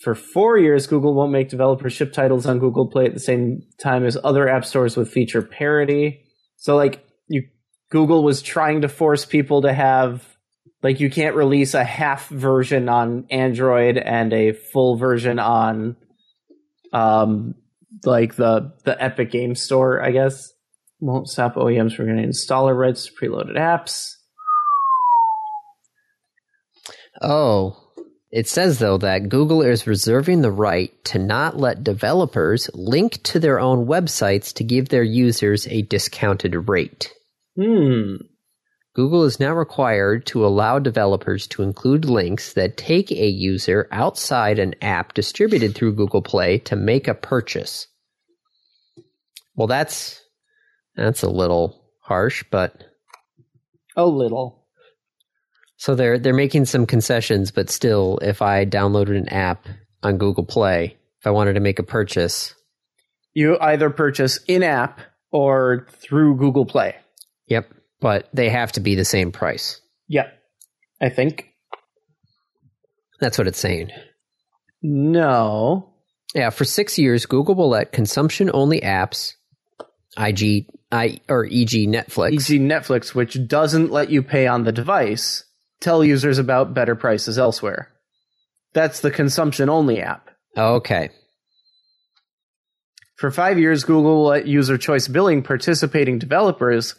[SPEAKER 2] For four years, Google won't make developers ship titles on Google Play at the same time as other app stores with feature parity. So, like, Google was trying to force people to have like you can't release a half version on Android and a full version on um like the the Epic Game Store, I guess. Won't stop OEMs from getting installer rights to preloaded apps.
[SPEAKER 1] Oh, it says though that Google is reserving the right to not let developers link to their own websites to give their users a discounted rate.
[SPEAKER 2] Hmm.
[SPEAKER 1] Google is now required to allow developers to include links that take a user outside an app distributed through Google Play to make a purchase. Well, that's that's a little harsh, but
[SPEAKER 2] A little.
[SPEAKER 1] so they're they're making some concessions, but still, if I downloaded an app on Google Play, if I wanted to make a purchase,
[SPEAKER 2] You either purchase in app or through Google Play.
[SPEAKER 1] Yep, but they have to be the same price.
[SPEAKER 2] Yep. I think.
[SPEAKER 1] That's what it's saying.
[SPEAKER 2] No.
[SPEAKER 1] Yeah, for six years, Google will let consumption-only apps, IG, I or e.g. Netflix,
[SPEAKER 2] E.g. Netflix, which doesn't let you pay on the device, tell users about better prices elsewhere. That's the consumption only app.
[SPEAKER 1] Okay,
[SPEAKER 2] For five years, Google will let user choice billing participating developers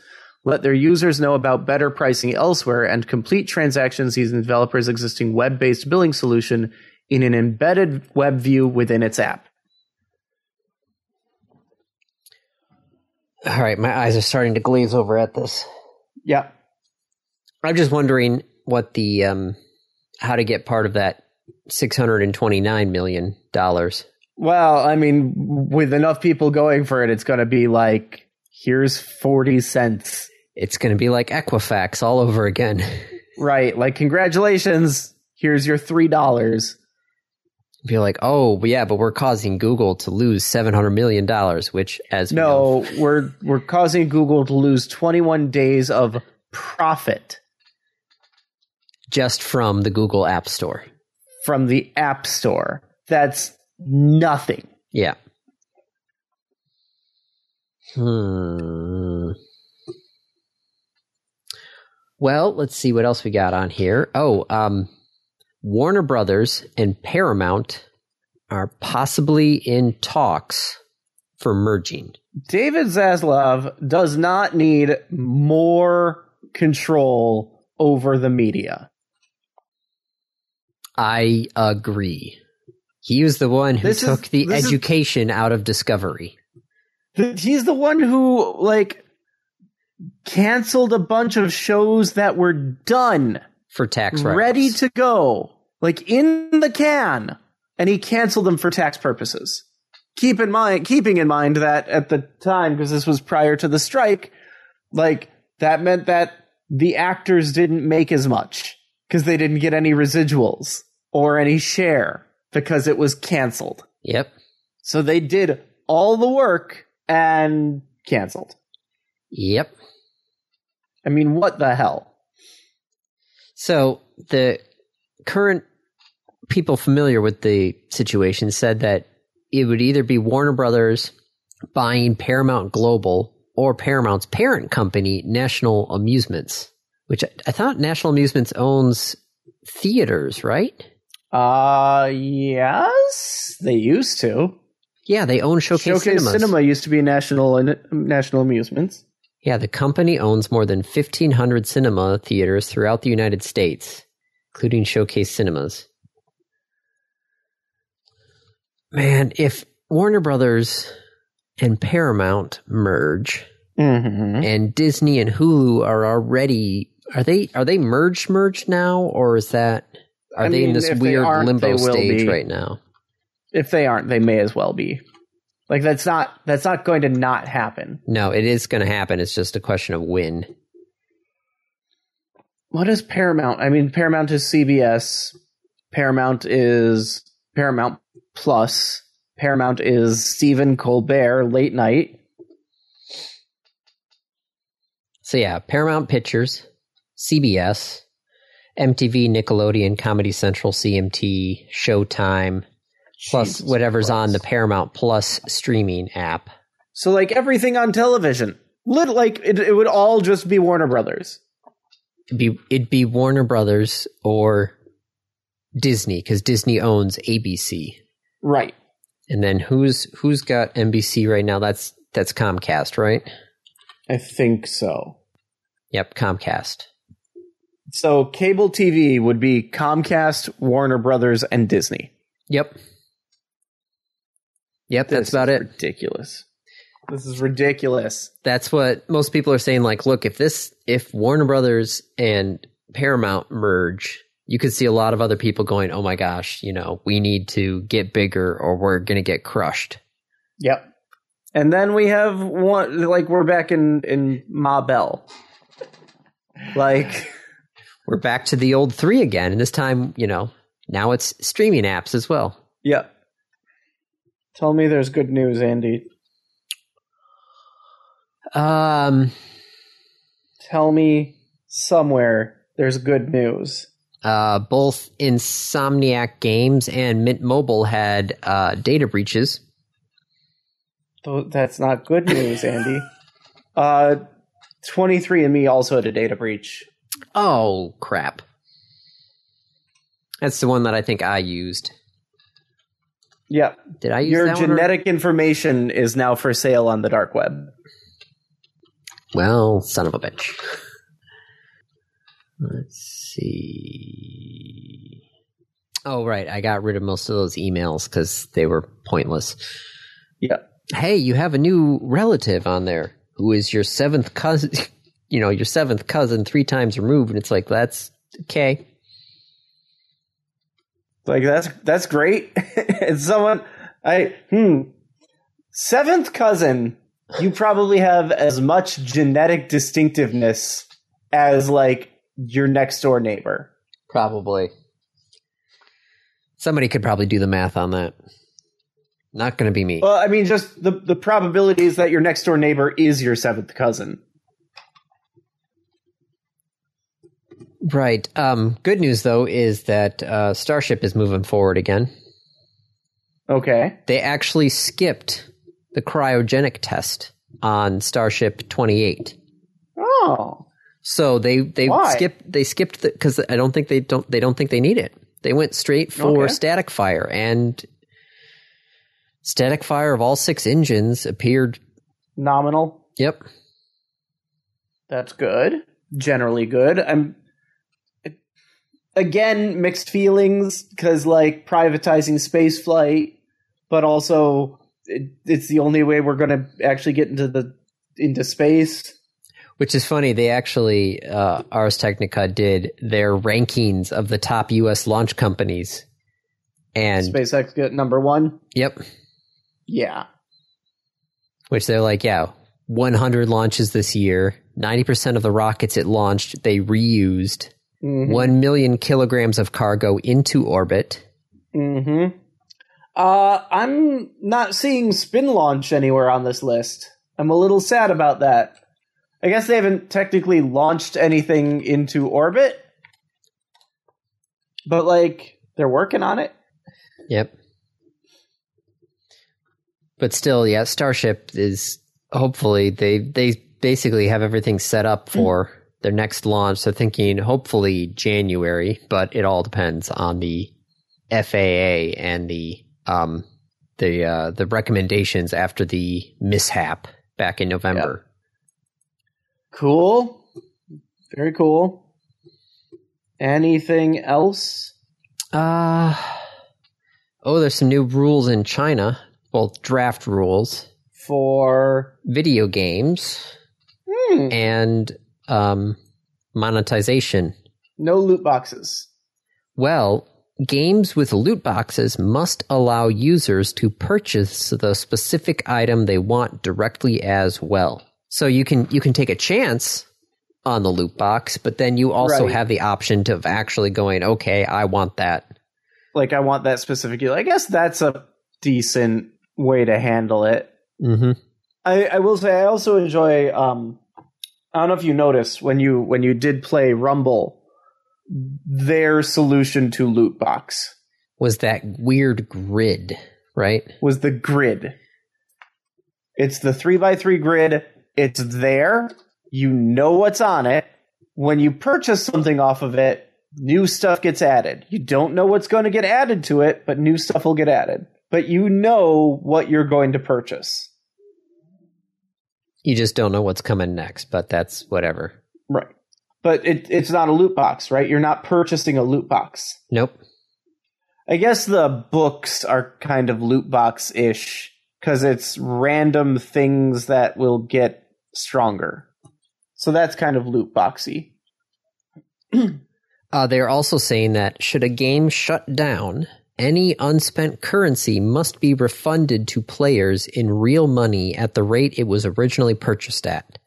[SPEAKER 2] let their users know about better pricing elsewhere and complete transactions using the developer's existing web based billing solution in an embedded web view within its app.
[SPEAKER 1] all right. My eyes are starting to glaze over at this.
[SPEAKER 2] Yeah.
[SPEAKER 1] I'm just wondering what the um, how to get part of that six hundred and twenty-nine million dollars.
[SPEAKER 2] Well, I mean, with enough people going for it, it's going to be like, here's 40 cents.
[SPEAKER 1] It's going to be like Equifax all over again.
[SPEAKER 2] Right. Like, congratulations. Here's your $3.
[SPEAKER 1] be like, oh yeah, but we're causing Google to lose seven hundred million dollars, which, as we know,
[SPEAKER 2] No, we're we're causing Google to lose 21 days of profit
[SPEAKER 1] just from the Google App Store.
[SPEAKER 2] from the App Store. That's nothing.
[SPEAKER 1] Yeah. Hmm. Well, let's see what else we got on here. Oh, um, Warner Brothers and Paramount are possibly in talks for merging.
[SPEAKER 2] David Zaslav does not need more control over the media.
[SPEAKER 1] I agree. He was the one who
[SPEAKER 2] This is-
[SPEAKER 1] took the
[SPEAKER 2] this is-
[SPEAKER 1] education out of Discovery.
[SPEAKER 2] He's the one who like canceled a bunch of shows that were done,
[SPEAKER 1] for tax write
[SPEAKER 2] ready to go, like in the can, and he canceled them for tax purposes. Keep in mind, keeping in mind that at the time, because this was prior to the strike, like that meant that the actors didn't make as much because they didn't get any residuals or any share because it was canceled.
[SPEAKER 1] Yep.
[SPEAKER 2] So they did all the work and canceled.
[SPEAKER 1] Yep.
[SPEAKER 2] I mean, what the hell?
[SPEAKER 1] So the current people familiar with the situation said that it would either be Warner Brothers buying Paramount Global or Paramount's parent company, National Amusements, which I, I thought National Amusements owns theaters, right?
[SPEAKER 2] Uh, yes, they used to.
[SPEAKER 1] Yeah, they own Showcase,
[SPEAKER 2] Showcase
[SPEAKER 1] Cinemas.
[SPEAKER 2] Cinema used to be national national amusements.
[SPEAKER 1] Yeah, the company owns more than 1,500 cinema theaters throughout the United States, including Showcase Cinemas. Man, if Warner Brothers and Paramount merge,
[SPEAKER 2] Mm-hmm.
[SPEAKER 1] and Disney and Hulu are already are they are they merged merged now, or is that are
[SPEAKER 2] I
[SPEAKER 1] they in this weird limbo stage right now?
[SPEAKER 2] If they aren't, they may as well be. Like that's not that's not going to not happen.
[SPEAKER 1] No, it is going to happen. It's just a question of when.
[SPEAKER 2] what is Paramount? I mean, Paramount is CBS. Paramount is Paramount Plus. Paramount is Stephen Colbert late night.
[SPEAKER 1] So yeah, Paramount Pictures, CBS, MTV, Nickelodeon, Comedy Central, CMT, Showtime, plus
[SPEAKER 2] Jesus
[SPEAKER 1] whatever's
[SPEAKER 2] Christ.
[SPEAKER 1] on the Paramount Plus streaming app.
[SPEAKER 2] So like everything on television, lit like it, it would all just be Warner Brothers.
[SPEAKER 1] It'd be it'd be Warner Brothers or Disney because Disney owns ABC.
[SPEAKER 2] Right.
[SPEAKER 1] And then who's who's got NBC right now? That's that's Comcast, right?
[SPEAKER 2] I think so.
[SPEAKER 1] Yep, Comcast.
[SPEAKER 2] So cable TV would be Comcast, Warner Brothers, and Disney.
[SPEAKER 1] Yep. Yep, that's about
[SPEAKER 2] is
[SPEAKER 1] it.
[SPEAKER 2] Ridiculous. This is ridiculous.
[SPEAKER 1] That's what most people are saying. Like, look, if this, if Warner Brothers and Paramount merge, you could see a lot of other people going, "Oh my gosh, you know, we need to get bigger, or we're going to get crushed."
[SPEAKER 2] Yep. And then we have one like we're back in in Ma Bell. Like
[SPEAKER 1] We're back to the old three again, and this time, you know, now it's streaming apps as well.
[SPEAKER 2] Yep. Tell me there's good news, Andy.
[SPEAKER 1] Um,
[SPEAKER 2] Tell me somewhere there's good news.
[SPEAKER 1] uh, both Insomniac Games and Mint Mobile had uh, data breaches.
[SPEAKER 2] Though That's not good news, Andy. Uh 23andme also had a data breach.
[SPEAKER 1] Oh crap! That's the one that I think I used.
[SPEAKER 2] Yep.
[SPEAKER 1] Did I use
[SPEAKER 2] Your
[SPEAKER 1] that one or-
[SPEAKER 2] genetic information is now for sale on the dark web.
[SPEAKER 1] Well, son of a bitch. Let's see. Oh, right. I got rid of most of those emails because they were pointless.
[SPEAKER 2] Yeah.
[SPEAKER 1] Hey, you have a new relative on there who is your seventh cousin, you know, your seventh cousin three times removed. And it's like, that's okay.
[SPEAKER 2] Like that's that's great. and someone I hmm seventh cousin, you probably have as much genetic distinctiveness as like your next door neighbor.
[SPEAKER 1] Probably. Somebody could probably do the math on that. Not going to be me.
[SPEAKER 2] Well, I mean, just the the probability is that your next door neighbor is your seventh cousin.
[SPEAKER 1] Right. Um, good news though is that uh, Starship is moving forward again.
[SPEAKER 2] Okay.
[SPEAKER 1] They actually skipped the cryogenic test on Starship 28.
[SPEAKER 2] Oh.
[SPEAKER 1] So they they
[SPEAKER 2] Why?
[SPEAKER 1] skipped they skipped the because I don't think they don't they don't think they need it. They went straight for
[SPEAKER 2] Okay.
[SPEAKER 1] static fire and static fire of all six engines appeared.
[SPEAKER 2] Nominal.
[SPEAKER 1] Yep.
[SPEAKER 2] That's good. Generally good. I'm again mixed feelings because like privatizing space flight, but also it, it's the only way we're going to actually get into the into space.
[SPEAKER 1] Which is funny. They actually, uh, Ars Technica did their rankings of the top U.S. launch companies. And,
[SPEAKER 2] SpaceX got number one.
[SPEAKER 1] yep,
[SPEAKER 2] Yeah.
[SPEAKER 1] which they're like, yeah, 100 launches this year. 90% of the rockets it launched, they reused.
[SPEAKER 2] Mm-hmm.
[SPEAKER 1] 1 million kilograms of cargo into orbit.
[SPEAKER 2] Mm-hmm. Uh, I'm not seeing spin launch anywhere on this list. I'm a little sad about that. I guess they haven't technically launched anything into orbit, but like they're working on it.
[SPEAKER 1] Yep. But still, yeah, Starship is hopefully they they basically have everything set up for their next launch. So thinking hopefully January, but it all depends on the FAA and the um the uh the recommendations after the mishap back in November.
[SPEAKER 2] Cool. Very cool. Anything else?
[SPEAKER 1] Uh oh, there's some new rules in China. Well, draft rules,
[SPEAKER 2] For
[SPEAKER 1] video games,
[SPEAKER 2] hmm,
[SPEAKER 1] and um, monetization.
[SPEAKER 2] no loot boxes.
[SPEAKER 1] Well, games with loot boxes must allow users to purchase the specific item they want directly as well. So you can you can take a chance on the loot box, but then you also
[SPEAKER 2] Right.
[SPEAKER 1] have the option to of actually going, okay, I want that.
[SPEAKER 2] Like I want that specifically. I guess that's a decent way to handle it.
[SPEAKER 1] hmm
[SPEAKER 2] I, I will say I also enjoy um I don't know if you noticed when you when you did play Rumble their solution to loot box
[SPEAKER 1] Was that weird grid, right?
[SPEAKER 2] was the grid. It's the three by three grid. It's there. You know what's on it. When you purchase something off of it, new stuff gets added. You don't know what's going to get added to it, but new stuff will get added. But you know what you're going to purchase.
[SPEAKER 1] You just don't know what's coming next, but that's whatever.
[SPEAKER 2] Right. But it, it's not a loot box, right? You're not purchasing a loot box.
[SPEAKER 1] Nope.
[SPEAKER 2] I guess the books are kind of loot box ish because it's random things that will get stronger. So that's kind of loot boxy.
[SPEAKER 1] Uh, they are also saying that should a game shut down, any unspent currency must be refunded to players in real money at the rate it was originally purchased at.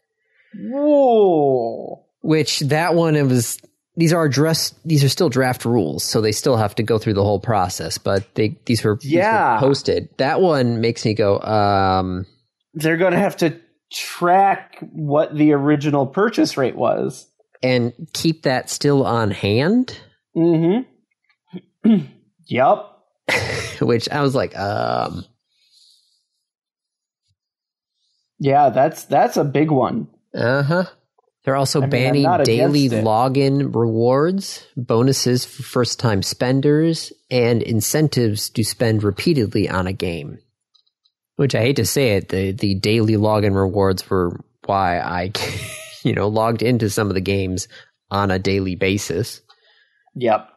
[SPEAKER 2] Whoa.
[SPEAKER 1] Which that one it was. These are dress. These are still draft rules, so they still have to go through the whole process. But they these were, these were
[SPEAKER 2] Yeah.
[SPEAKER 1] posted. That one makes me go. Um,
[SPEAKER 2] They're going to have to track what the original purchase rate was.
[SPEAKER 1] and keep that still on hand.
[SPEAKER 2] Mm yup.
[SPEAKER 1] Which I was like, um,
[SPEAKER 2] Yeah, that's that's a big one.
[SPEAKER 1] Uh huh. They're also
[SPEAKER 2] I mean,
[SPEAKER 1] banning daily login rewards, bonuses for first time spenders, and incentives to spend repeatedly on a game. Which I hate to say it, the, the daily login rewards were why I, you know, logged into some of the games on a daily basis.
[SPEAKER 2] Yep.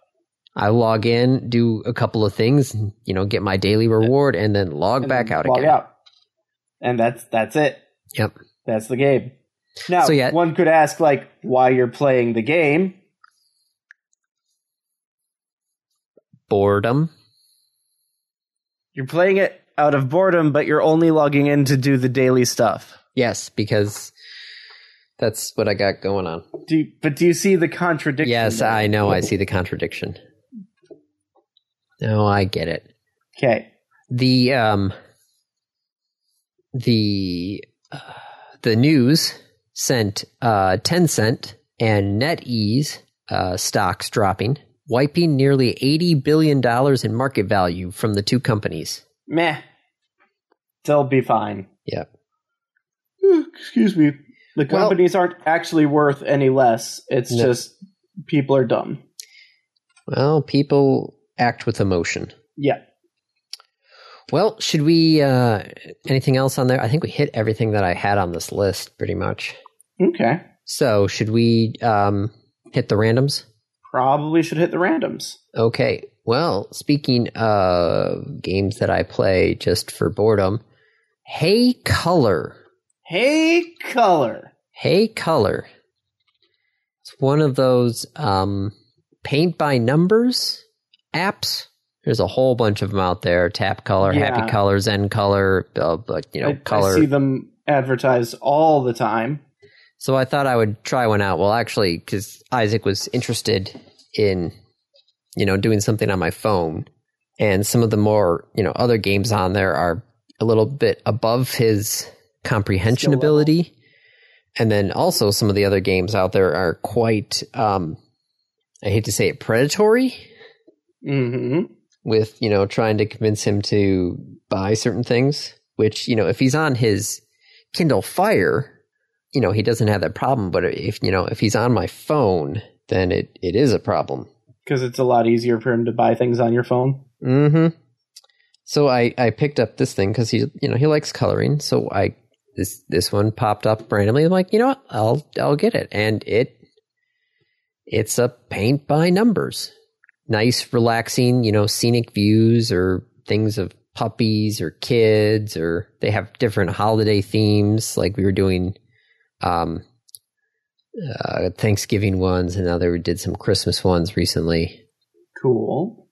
[SPEAKER 1] I log in, do a couple of things, you know, get my daily reward, and then log
[SPEAKER 2] And
[SPEAKER 1] back out
[SPEAKER 2] log
[SPEAKER 1] again.
[SPEAKER 2] out. And that's that's it.
[SPEAKER 1] Yep.
[SPEAKER 2] That's the game. Now,
[SPEAKER 1] So, yeah.
[SPEAKER 2] one could ask, like, why you're playing the game.
[SPEAKER 1] Boredom.
[SPEAKER 2] You're playing it out of boredom, but you're only logging in to do the daily stuff.
[SPEAKER 1] Yes, because that's what I got going on.
[SPEAKER 2] Do you, but do you see the contradiction?
[SPEAKER 1] Yes,
[SPEAKER 2] there?
[SPEAKER 1] I know. I see the contradiction. No, I get it.
[SPEAKER 2] Okay.
[SPEAKER 1] The um, the uh, the news sent uh, Tencent and NetEase uh, stocks dropping, wiping nearly eighty billion dollars in market value from the two companies.
[SPEAKER 2] Meh. They'll be fine.
[SPEAKER 1] Yep.
[SPEAKER 2] Excuse me. The
[SPEAKER 1] Well-
[SPEAKER 2] companies aren't actually worth any less. It's
[SPEAKER 1] No.
[SPEAKER 2] just people are dumb.
[SPEAKER 1] Well, people act with emotion.
[SPEAKER 2] Yeah.
[SPEAKER 1] Well, should we? Uh, anything else on there? I think we hit everything that I had on this list pretty much.
[SPEAKER 2] Okay.
[SPEAKER 1] So, should we um, hit the randoms?
[SPEAKER 2] Probably should hit the randoms.
[SPEAKER 1] Okay. Well, speaking of games that I play just for boredom, Hey Color.
[SPEAKER 2] Hey, color.
[SPEAKER 1] Hey Color. It's one of those um, paint by numbers apps. There's a whole bunch of them out there. Tap Color,
[SPEAKER 2] Yeah.
[SPEAKER 1] Happy Color, Zen Color, uh, you know,
[SPEAKER 2] I,
[SPEAKER 1] Color.
[SPEAKER 2] I see them advertised all the time.
[SPEAKER 1] So I thought I would try one out. Well, actually, because Isaac was interested in, you know, doing something on my phone, and some of the more, you know, other games on there are a little bit above his comprehension
[SPEAKER 2] level.
[SPEAKER 1] ability, and then also some of the other games out there are quite, um, I hate to say it, predatory
[SPEAKER 2] hmm
[SPEAKER 1] with you know trying to convince him to buy certain things which you know if he's on his kindle fire you know he doesn't have that problem. But if you know if he's on my phone then it, it is a problem.
[SPEAKER 2] Because it's a lot easier for him to buy things on your phone.
[SPEAKER 1] mm-hmm. So i i picked up this thing because he you know he likes coloring. So i this this one popped up randomly. I'm like you know what? I'll i'll get it. And it it's a paint by numbers nice relaxing you know scenic views or things of puppies or kids or they have different holiday themes like we were doing um uh thanksgiving ones and now they did some christmas ones recently
[SPEAKER 2] Cool.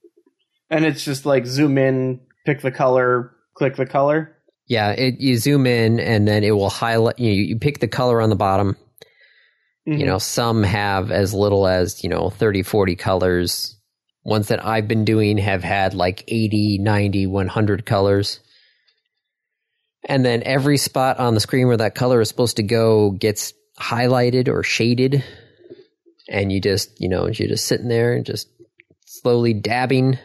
[SPEAKER 2] And it's just like zoom in, pick the color, click the color.
[SPEAKER 1] Yeah, it, you zoom in and then it will highlight. You, you pick the color on the bottom, You know, some have as little as, you know, 30, 40 colors. Ones that I've been doing have had like 80, 90, 100 colors. And then every spot on the screen where that color is supposed to go gets highlighted or shaded. And you just, you know, you're just sitting there and just slowly dabbing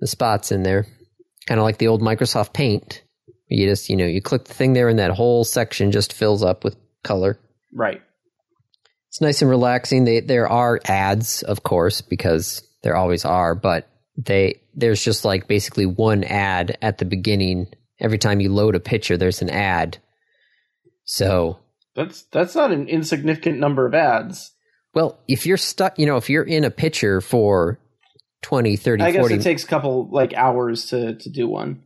[SPEAKER 1] the spots in there. Kind of like the old Microsoft Paint. You just, you know, you click the thing there and that whole section just fills up with color.
[SPEAKER 2] Right.
[SPEAKER 1] It's nice and relaxing. They, there are ads, of course, because there always are, but they there's just like basically one ad at the beginning. Every time you load a picture, there's an ad. So,
[SPEAKER 2] That's that's not an insignificant number of ads.
[SPEAKER 1] well, if you're stuck, you know, if you're in a picture for 20, 30,
[SPEAKER 2] I guess
[SPEAKER 1] 40
[SPEAKER 2] it takes a couple like hours to to do one.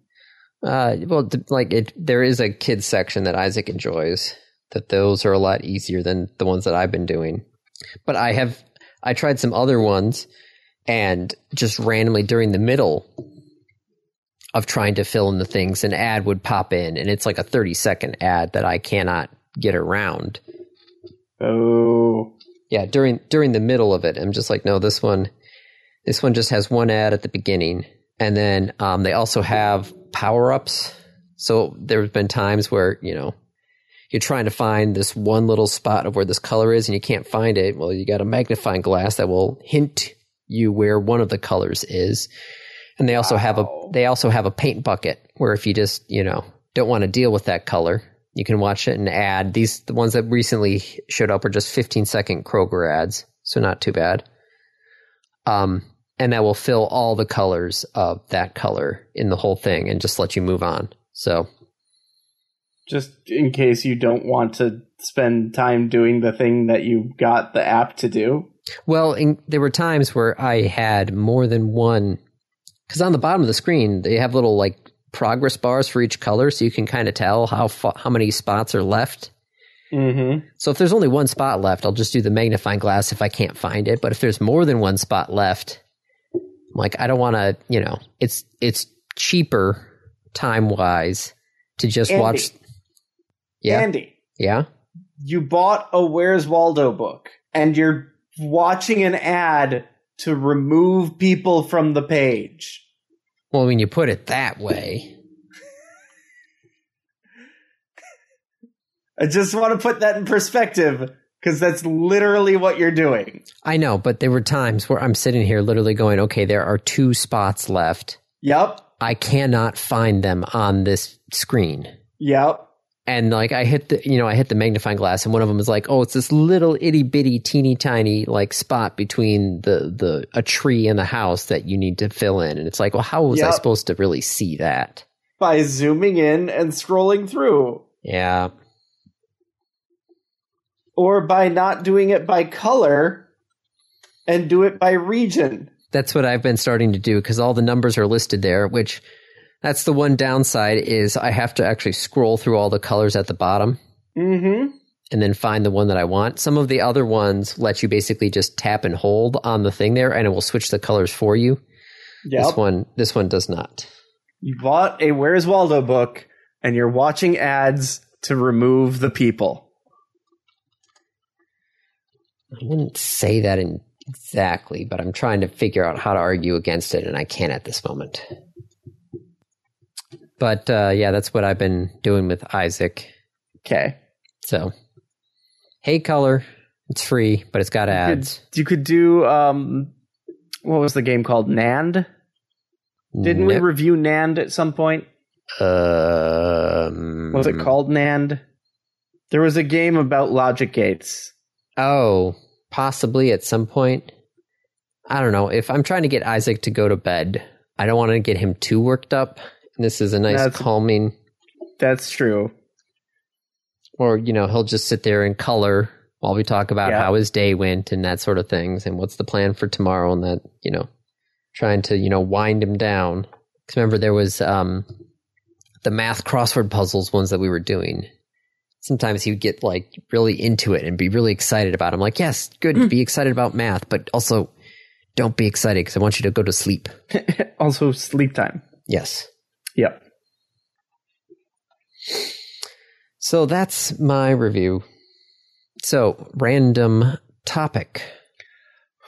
[SPEAKER 1] Uh, well, like it, there is a kids section that Isaac enjoys. That those are a lot easier than the ones that I've been doing. But I have, I tried some other ones, and just randomly during the middle of trying to fill in the things, an ad would pop in, and it's like a thirty second ad that I cannot get around.
[SPEAKER 2] Oh,
[SPEAKER 1] Yeah, during during the middle of it, I'm just like, no, this one, this one just has one ad at the beginning, and then um, they also have power ups. So there's been times where you know you're trying to find this one little spot of where this color is, and you can't find it. Well, you got a magnifying glass that will hint you where one of the colors is, and they also have a they also have a paint bucket where if you just you know don't want to deal with that color, you can watch it and add. These the ones that recently showed up are just 15 second Kroger ads, so not too bad. Um, and that will fill all the colors of that color in the whole thing and just let you move on. So
[SPEAKER 2] just in case you don't want to spend time doing the thing that you got the app to do.
[SPEAKER 1] Well, in, there were times where I had more than one, because on the bottom of the screen they have little like progress bars for each color, so you can kind of tell how fa- how many spots are left.
[SPEAKER 2] Mm-hmm.
[SPEAKER 1] So if there's only one spot left, I'll just do the magnifying glass if I can't find it. But if there's more than one spot left, I'm like I don't want to, you know, it's it's cheaper time wise to just
[SPEAKER 2] Andy.
[SPEAKER 1] watch. Yeah,
[SPEAKER 2] Andy,
[SPEAKER 1] yeah.
[SPEAKER 2] you bought a Where's Waldo book and you're watching an ad to remove people from the page.
[SPEAKER 1] Well, when you put it that way,
[SPEAKER 2] I just want to put that in perspective because that's literally what you're doing.
[SPEAKER 1] I know, but there were times where I'm sitting here literally going, okay, there are two spots left.
[SPEAKER 2] Yep.
[SPEAKER 1] I cannot find them on this screen.
[SPEAKER 2] Yep.
[SPEAKER 1] And like I hit the, you know, I hit the magnifying glass, and one of them was like, "Oh, it's this little itty bitty, teeny tiny like spot between the the a tree and the house that you need to fill in." And it's like, well, how was I supposed to really see that?
[SPEAKER 2] By zooming in and scrolling through.
[SPEAKER 1] Yeah,
[SPEAKER 2] Or by not doing it by color and do it by region.
[SPEAKER 1] that's what I've been starting to do because all the numbers are listed there. Which that's the one downside is I have to actually scroll through all the colors at the bottom.
[SPEAKER 2] Mm-hmm.
[SPEAKER 1] and then find the one that I want. Some of the other ones let you basically just tap and hold on the thing there and it will switch the colors for you.
[SPEAKER 2] Yep.
[SPEAKER 1] This one this one does not.
[SPEAKER 2] You bought a Where's Waldo book and you're watching ads to remove the people.
[SPEAKER 1] I wouldn't say that in exactly, but I'm trying to figure out how to argue against it and I can't at this moment. But uh, yeah, that's what I've been doing with Isaac.
[SPEAKER 2] Okay.
[SPEAKER 1] So, hey color, it's free, but it's got ads.
[SPEAKER 2] you could do um what was the game called? Nand? Didn't we review Nand at some point?
[SPEAKER 1] Um,
[SPEAKER 2] Was it called Nand? There was a game about logic gates.
[SPEAKER 1] Oh, possibly at some point. I don't know. If I'm trying to get Isaac to go to bed, I don't want to get him too worked up. This is a nice
[SPEAKER 2] That's-
[SPEAKER 1] calming,
[SPEAKER 2] That's true.
[SPEAKER 1] or, you know, he'll just sit there and color while we talk about
[SPEAKER 2] Yeah.
[SPEAKER 1] how his day went and that sort of things and what's the plan for tomorrow and that, you know, trying to, you know, wind him down. Cause remember there was um, the math crossword puzzles ones that we were doing. Sometimes he would get like really into it and be really excited about. it. I'm like, yes, good, be excited about math, but also don't be excited because I want you to go to sleep.
[SPEAKER 2] also sleep time.
[SPEAKER 1] Yes.
[SPEAKER 2] Yep.
[SPEAKER 1] So that's my review. So, random topic.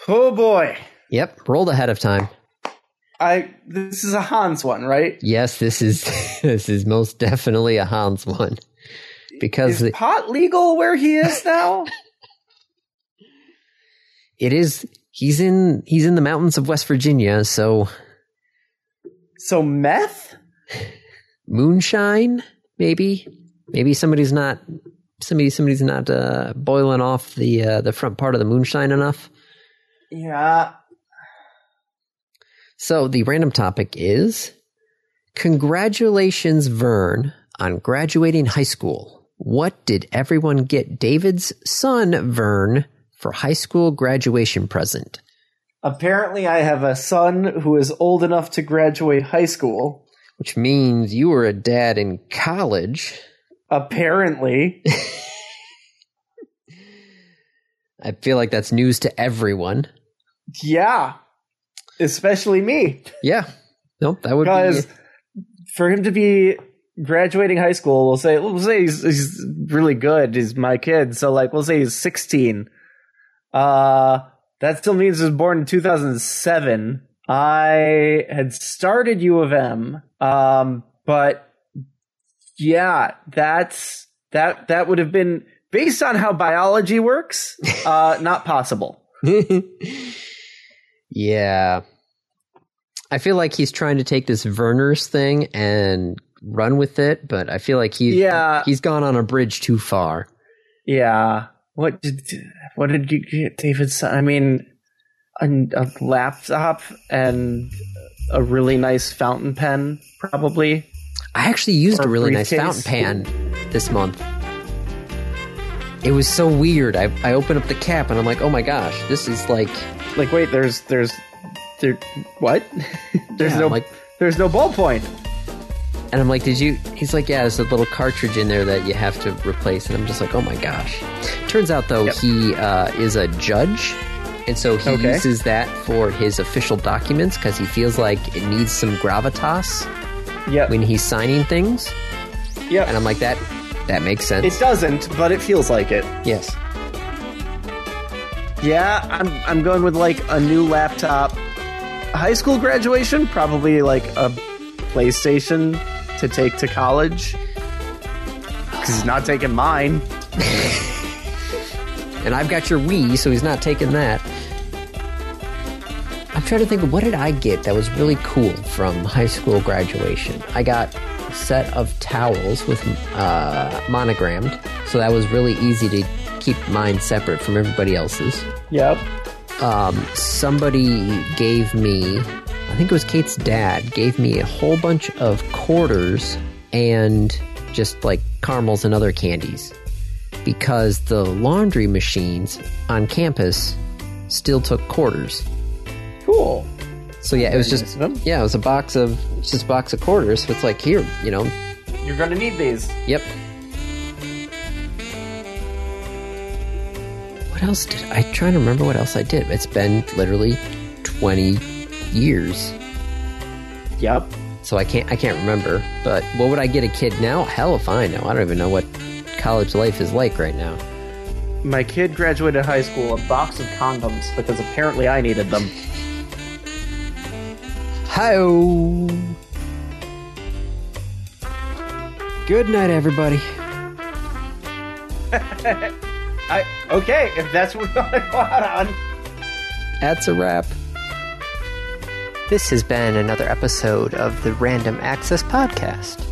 [SPEAKER 2] Oh boy.
[SPEAKER 1] Yep, rolled ahead of time.
[SPEAKER 2] I this is a Hans one, right?
[SPEAKER 1] Yes, this is this is most definitely a Hans one because
[SPEAKER 2] Is
[SPEAKER 1] the,
[SPEAKER 2] pot legal where he is now?
[SPEAKER 1] it is he's in he's in the mountains of West Virginia, so
[SPEAKER 2] so meth?
[SPEAKER 1] Moonshine maybe maybe somebody's not somebody somebody's not uh, boiling off the uh, the front part of the moonshine enough.
[SPEAKER 2] Yeah.
[SPEAKER 1] So the random topic is congratulations Vern on graduating high school. What did everyone get David's son Vern for high school graduation present?
[SPEAKER 2] Apparently I have a son who is old enough to graduate high school.
[SPEAKER 1] Which means you were a dad in college.
[SPEAKER 2] Apparently.
[SPEAKER 1] I feel like that's news to everyone.
[SPEAKER 2] yeah. Especially me.
[SPEAKER 1] Yeah. Nope, that would
[SPEAKER 2] Because
[SPEAKER 1] be
[SPEAKER 2] for him to be graduating high school, we'll say we'll say he's, he's really good. He's my kid, so like we'll say he's sixteen. Uh, that still means he was born in two thousand seven. I had started U of M, um, but yeah, that's that that would have been based on how biology works. Uh, not possible.
[SPEAKER 1] yeah. I feel like he's trying to take this Verner's thing and run with it, but I feel like he's
[SPEAKER 2] Yeah.
[SPEAKER 1] he's gone on a bridge too far.
[SPEAKER 2] Yeah. What did what did you get, David? I mean, a, a laptop and a really nice fountain pen, probably.
[SPEAKER 1] I actually used
[SPEAKER 2] Or
[SPEAKER 1] a really nice fountain pen this month. It was so weird. I I opened up the cap and I'm like, oh my gosh, this is like
[SPEAKER 2] Like, wait, there's there's there what? there's
[SPEAKER 1] Yeah,
[SPEAKER 2] no
[SPEAKER 1] I'm like-
[SPEAKER 2] there's no ballpoint.
[SPEAKER 1] And I'm like, did you? He's like, yeah, there's a little cartridge in there that you have to replace. And I'm just like, oh my gosh. Turns out though,
[SPEAKER 2] Yep.
[SPEAKER 1] he uh, is a judge, and so he
[SPEAKER 2] Okay.
[SPEAKER 1] uses that for his official documents because he feels like it needs some gravitas
[SPEAKER 2] Yep.
[SPEAKER 1] when he's signing things.
[SPEAKER 2] yep.
[SPEAKER 1] And I'm like, that that makes sense.
[SPEAKER 2] it doesn't, but it feels like it.
[SPEAKER 1] yes.
[SPEAKER 2] Yeah, I'm I'm going with like a new laptop. High school graduation, probably like a PlayStation to take to college. Because he's not taking mine.
[SPEAKER 1] And I've got your Wii, so he's not taking that. I'm trying to think of what did I get that was really cool from high school graduation. I got a set of towels with uh, monogrammed, so that was really easy to keep mine separate from everybody else's.
[SPEAKER 2] Yep.
[SPEAKER 1] Um, somebody gave me, I think it was Kate's dad, gave me a whole bunch of quarters and just like caramels and other candies because the laundry machines on campus still took quarters.
[SPEAKER 2] Cool.
[SPEAKER 1] So yeah, it was just
[SPEAKER 2] nice of them.
[SPEAKER 1] yeah, it was a box of it's just a box of quarters. So it's like here, you know,
[SPEAKER 2] You're gonna need these.
[SPEAKER 1] yep. What else did I trying to remember what else I did? It's been literally twenty years.
[SPEAKER 2] Yep.
[SPEAKER 1] So I can't I can't remember. But what would I get a kid now? Hell if I know. I don't even know what college life is like right now.
[SPEAKER 2] My kid graduated high school a box of condoms because apparently I needed them.
[SPEAKER 1] Hi Good night everybody.
[SPEAKER 2] I okay, if that's what I go out on.
[SPEAKER 1] That's a wrap. This has been another episode of the Random Access Podcast.